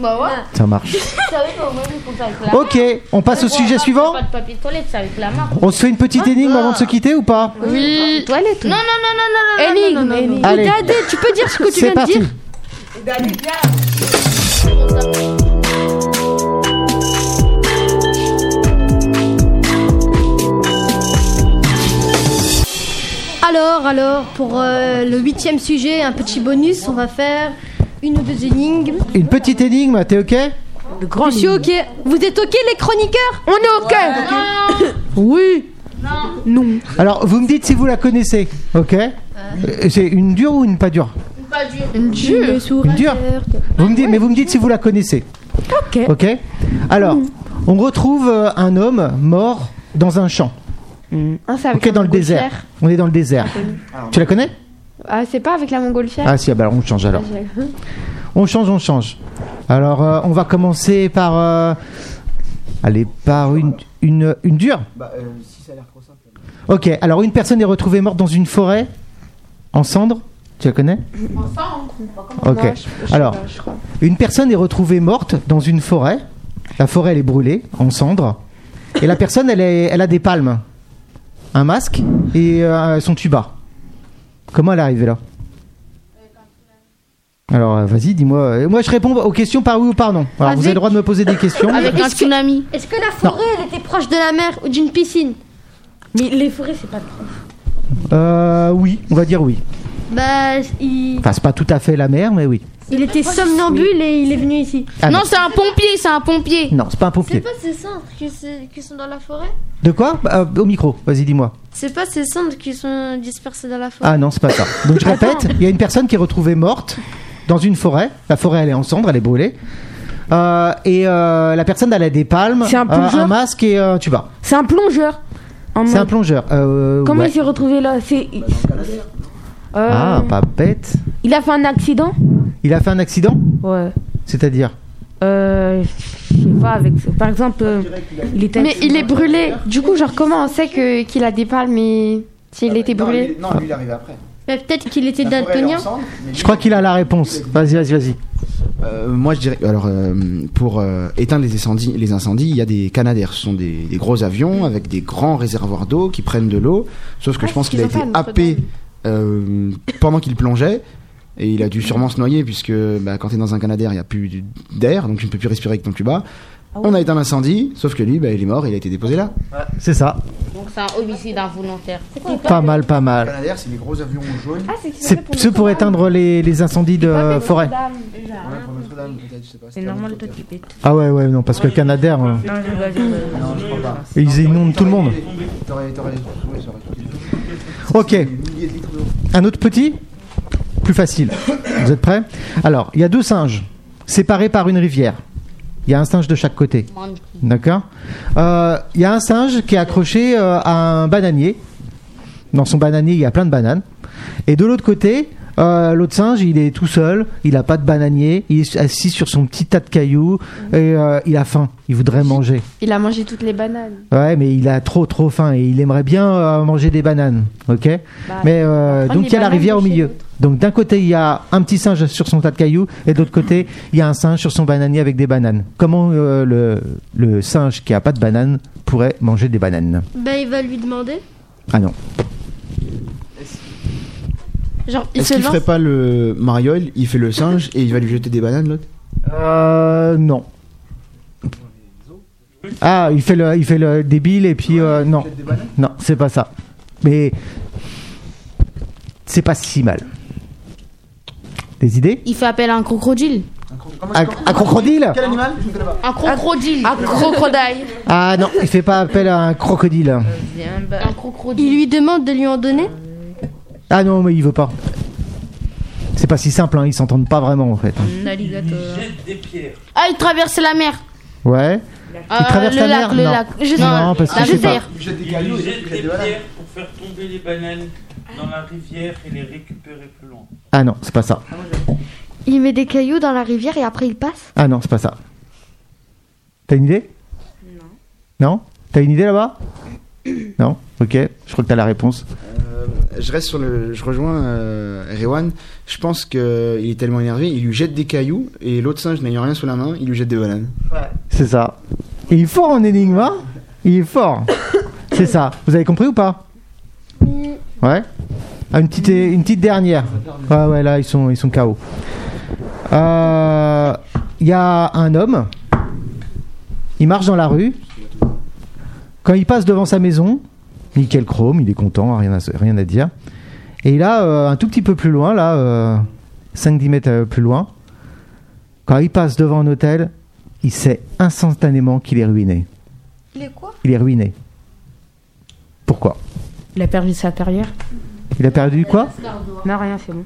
Bah ouais. ça marche. Ok, on passe au sujet suivant c'est. On se fait une petite énigme avant de se quitter ou pas Oui. Toilette. Non, non, non, non, non, non, Énigme, non, non, non, non. énigme. Allez, tu peux dire ce que tu c'est viens de parti. Alors, alors, pour euh, le huitième sujet, un petit bonus, on va faire une ou deux énigmes. Une petite énigme, t'es ok? Je suis ok. Vous êtes ok les chroniqueurs? On est ok. Oui. Alors, vous me dites si vous la connaissez, ok? Euh, C'est une dure ou une pas dure? Pas dur. Une dure. Une dure vous me dites, Mais vous me dites si vous la connaissez. Ok. Ok? Alors, on retrouve euh, un homme mort dans un champ. Ah, c'est avec Ok, la dans le désert. On est dans le désert. Tu la connais? Ah, c'est pas avec la montgolfière Ah si, ah bah alors on change alors. On change, on change. Alors, euh, on va commencer par... euh, Allez, par une, une, une dure Bah, euh, si ça a l'air trop simple. Ok, alors une personne est retrouvée morte dans une forêt en cendres. Tu la connais? Ok. Je- je sais Alors, pas, je crois. une personne est retrouvée morte dans une forêt. La forêt, elle est brûlée en cendres. Et la personne, elle, est, elle a des palmes, un masque et euh, son tuba. Comment elle est arrivée là? Alors, euh, vas-y, dis-moi. Euh, Moi, je réponds aux questions par oui ou par non. Alors, vous avez le droit de me poser des questions. Avec un tsunami. Est-ce que la forêt, elle était proche de la mer ou d'une piscine? Mais les forêts, c'est pas trop. Euh, oui, on va dire oui. Bah, il, Enfin, c'est pas tout à fait la mer, mais oui. Il était somnambule et il est venu ici. Ah, non, c'est un pompier, c'est un pompier. Non, c'est pas un pompier. C'est pas ces cendres qui, sont dans la forêt De quoi Bah, euh, Au micro, vas-y, dis-moi. C'est pas ces cendres qui sont dispersées dans la forêt Ah non, c'est pas ça. Donc je répète, il y a une personne qui est retrouvée morte dans une forêt. La forêt, elle est en cendres, elle est brûlée. Euh, et euh, la personne, elle a des palmes, C'est un euh, plongeur un masque et un tuba. C'est un plongeur. En C'est un mode- plongeur. Euh, Comment ouais. il s'est retrouvé là? C'est. Euh, Ah, pas bête. Il a fait un accident Il a fait un accident Ouais. C'est-à-dire Euh, je sais pas, avec. Par exemple, euh, il était. Mais il est brûlé. Du coup, genre, comment on sait que qu'il a des palmes mais s'il était Non, brûlé Non, lui, il est arrivé après. Bah, Peut-être qu'il était daltonien. mais Je crois qu'il a la réponse. Vas-y, vas-y, vas-y. Euh, moi, je dirais. Alors, euh, pour euh, éteindre les incendies, les incendies, il y a des canadaires. Ce sont des, des gros avions avec des grands réservoirs d'eau qui prennent de l'eau. Sauf que Ah, je pense qu'il a été happé. Euh, pendant qu'il plongeait. Et il a dû sûrement se noyer puisque bah, quand tu es dans un canadair, il n'y a plus d'air, donc tu ne peux plus respirer avec ton tuba. Ah On a éteint l'incendie, sauf que lui, bah, il est mort, il a été déposé là. C'est ça. Donc c'est un homicide involontaire. Pas mal, pas mal. Canadair, c'est les gros avions jaunes. Ah, c'est C'est ceux pour éteindre les, les incendies de forêt. Notre-Dame. Ouais, pour Notre-Dame, peut-être, je sais pas. C'est normal. Ah ouais, ouais, non, parce que le Canadair, euh, Non, je rigole, je rigole. Non, je crois pas. ils inondent tout le monde. T'aurais, t'aurais, ouais, ça aurait été- Ok. Des milliers de litres d'eau. Un autre petit Plus facile. Vous êtes prêts? Alors, il y a deux singes séparés par une rivière. Il y a un singe de chaque côté. D'accord Euh, Il y a un singe qui est accroché euh, à un bananier. Dans son bananier, il y a plein de bananes. Et de l'autre côté, euh, l'autre singe, il est tout seul. Il n'a pas de bananier. Il est assis sur son petit tas de cailloux. Et euh, il a faim. Il voudrait manger. Il a mangé toutes les bananes. Ouais, mais il a trop trop faim et il aimerait bien euh, manger des bananes, ok? Mais euh, prendre donc il y a la rivière au milieu. Donc d'un côté il y a un petit singe sur son tas de cailloux et de l'autre côté il y a un singe sur son bananier avec des bananes. Comment euh, le, le singe qui a pas de bananes pourrait manger des bananes? Bah, il va lui demander. Ah non. Genre, il Est-ce se qu'il lance. ferait pas le Mariol Il fait le singe et il va lui jeter des bananes, l'autre Euh, non. Ah, il fait le, il fait le débile et puis euh, non, non, c'est pas ça. Mais c'est pas si mal. Des idées? Il fait appel à un crocodile. un, un crocodile? Quel animal? Je ne connais pas. Un crocodile. Un crocodile. Ah non, il fait pas appel à un crocodile. Un crocodile. Il lui demande de lui en donner? Ah non, mais il veut pas. C'est pas si simple, hein, ils s'entendent pas vraiment en fait. Un alligator. Ah, il traverse la mer. Ouais. Euh, il traverse le la lac, mer le Non. lac. Je sais non, pas. parce que je sais pas. Il jette des Il cailloux, il jette jette des des pierres pour faire tomber les bananes dans la rivière et les récupérer plus loin. Ah non, c'est pas ça. Il met des cailloux dans la rivière et après il passe? Ah non, c'est pas ça. T'as une idée? Non. Non? T'as une idée là-bas? Non? Ok, je crois que t'as la réponse. Euh, je reste sur le. Je rejoins euh, Rewan. Je pense qu'il est tellement énervé, il lui jette des cailloux et l'autre singe n'ayant rien sous la main, il lui jette des bananes. C'est ça. Et il est fort en énigme, hein? Il est fort. C'est ça. Vous avez compris ou pas? Ouais ah, une, petite, une petite dernière. Ouais, ouais, là, ils sont, ils sont KO. Euh, Il y a un homme. Il marche dans la rue. Quand il passe devant sa maison, nickel chrome, il est content, rien à, rien à dire. Et là, euh, un tout petit peu plus loin, là, euh, 5-10 mètres euh, plus loin, quand il passe devant un hôtel, il sait instantanément qu'il est ruiné. Il est quoi? Il est ruiné. Pourquoi? Il a perdu sa carrière Il a perdu quoi? Non, rien, c'est bon.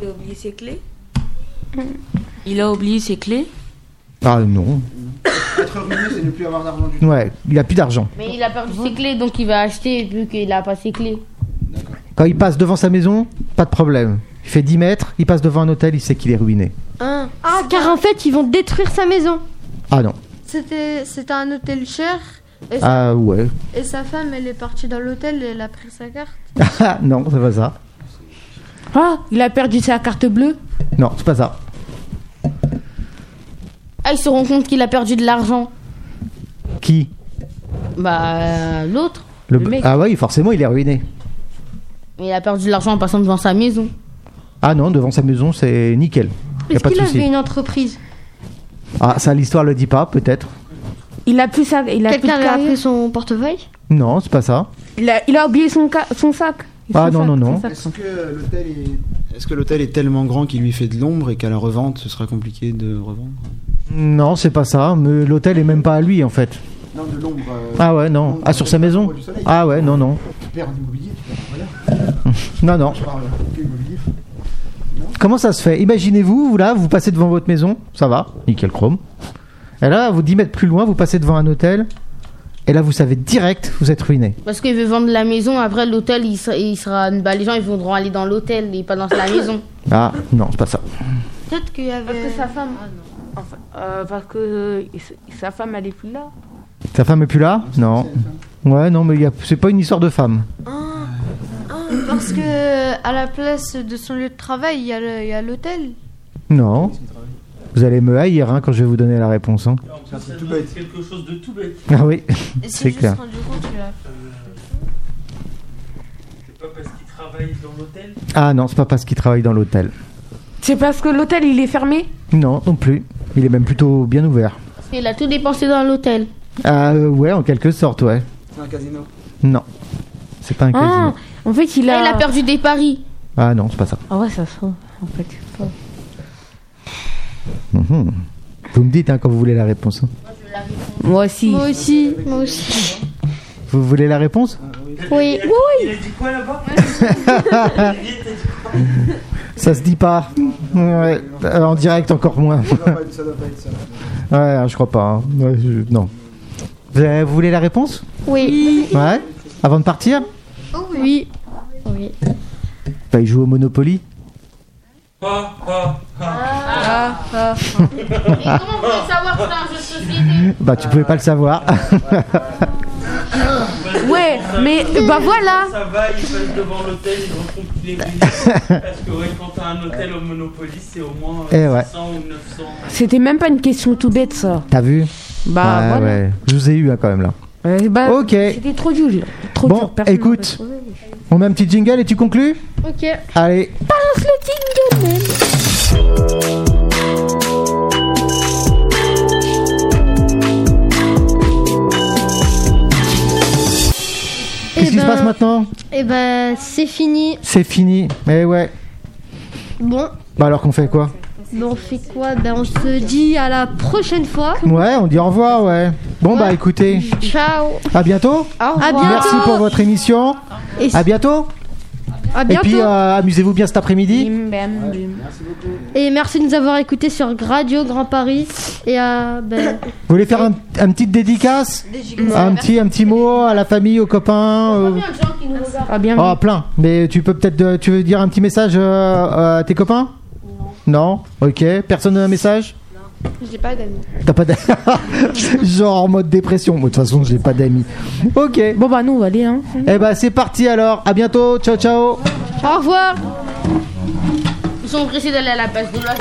Il a oublié ses clés? Il a oublié ses clés? Ah non. Être ruiné, c'est ne plus avoir d'argent du tout. Ouais, il a plus d'argent. Mais il a perdu ses clés, donc il va acheter vu qu'il a pas ses clés. Quand il passe devant sa maison, pas de problème. Il fait 10 mètres, il passe devant un hôtel, il sait qu'il est ruiné. Ah, Ah, car en fait, ils vont détruire sa maison. Ah non. C'était c'était un hôtel cher. Et sa, Ah ouais. et sa femme, elle est partie dans l'hôtel et elle a pris sa carte. Ah non, c'est pas ça. Ah, il a perdu sa carte bleue Non, c'est pas ça. Ah, il se rend compte qu'il a perdu de l'argent. Qui Bah, euh, l'autre. Le- Le mec. Ah oui, forcément, il est ruiné. Il a perdu de l'argent en passant devant sa maison. Ah non, devant sa maison, c'est nickel. Y a Est-ce pas de qu'il souci. avait une entreprise Ah, ça, l'histoire le dit pas, peut-être. Il a plus sa, il a plus de Quelqu'un lui a carrière. pris son portefeuille Non, c'est pas ça. Il a, il a oublié son, ca- son sac. Ah non, non, non. Est-ce que l'hôtel est. Est-ce que l'hôtel est tellement grand qu'il lui fait de l'ombre et qu'à la revente ce sera compliqué de revendre Non, c'est pas ça. Mais l'hôtel est même pas à lui, en fait. Non, de l'ombre. euh, Ah ouais, non. Ah, sur sa maison. Ah ouais, non, non. Tu perds en immobilier, tu perds en valeur. Non, non. Comment ça se fait? Imaginez-vous, vous là, vous passez devant votre maison, ça va, nickel chrome. Et là, vous 10 mètres plus loin, vous passez devant un hôtel, et là, vous savez direct, vous êtes ruiné. Parce qu'il veut vendre la maison, après l'hôtel, il sera, il sera- bah, les gens ils voudront aller dans l'hôtel et pas dans la maison. Ah, non, c'est pas ça. Peut-être qu'il y avait. Parce que sa femme. Enfin, euh, parce que euh, sa femme, elle est plus là. Ta femme est plus là? Non. Ouais, non, mais a- c'est pas une histoire de femme. Ah, ah, parce que à la place de son lieu de travail, il y a l'hôtel. Non. Vous allez me haïr hein, quand je vais vous donner la réponse. hein. C'est tout bête. quelque chose de tout bête. Ah oui, c'est clair. rendu compte C'est pas parce qu'il travaille dans l'hôtel Ah non, c'est pas parce qu'il travaille dans l'hôtel. C'est parce que l'hôtel, il est fermé? Non, non plus. Il est même plutôt bien ouvert. Parce qu'il a tout dépensé dans l'hôtel. Ah euh, ouais, en quelque sorte, ouais. C'est un casino. Non. C'est pas un Ah, casino. en fait, il a. Ah, il a perdu des paris. Ah non, c'est pas ça. Ah ouais, ça se voit, en fait. Vous me dites hein, quand vous voulez la réponse. hein. Moi aussi. Moi aussi, moi aussi. Vous voulez la réponse? Oui, oui, Il a dit quoi là-bas Ça se dit pas. Ouais. Euh, En direct encore moins. Ça doit pas être ça. Doit pas être ça. Ouais, je crois pas. hein. Ouais, je- Non. Vous, avez- vous voulez la réponse? Oui. Ouais. Avant de partir? Oui. Oui. Bah, il joue au Monopoly. Ah, ah, Ah, ah. Mais comment vous voulez savoir que c'est un jeu de société? Bah, tu pouvais pas le savoir. Ouais, mais bah voilà. Ça va, il passe devant l'hôtel, il rencontre qu'il est ruiné. Parce que ouais, quand t'as un hôtel au Monopoly, c'est au moins Eh euh, ouais. 600 ou 900. C'était même pas une question tout bête, ça. T'as vu? Bah ouais, voilà. ouais. Je vous ai eu hein, quand même là. Euh, bah, Ok. C'était trop Bon, dur. personne écoute. On met un petit jingle et tu conclus Ok. Allez. Balance le jingle. Qu'est-ce qui se ben- passe maintenant Et ben, c'est fini. C'est fini. Mais ouais. Bon, Bah alors qu'on fait quoi? On fait quoi? Ben, on se dit à la prochaine fois. Ouais, on dit au revoir, ouais. Bon bah écoutez, Ciao. à bientôt. À bientôt. Merci pour votre émission. Et- À bientôt. À Et bientôt. puis euh, amusez-vous bien cet après-midi. Et merci de nous avoir écoutés sur Radio Grand Paris. Et à. Ben, Vous voulez faire un, un petit dédicace? Un petit un petit mot à la famille, aux copains. euh, Ah, bien. Oh plein. Mais tu peux peut-être euh, tu veux dire un petit message euh, à tes copains? Non. Ok. Personne n'a un message J'ai pas d'amis. T'as pas d'amis Genre en mode dépression. Moi de toute façon j'ai pas d'amis. Ok. Bon, bah, nous, on va aller, hein. Eh ben c'est parti alors. À bientôt. Ciao ciao. au revoir. Ils sont pressés d'aller à la place de l'autre.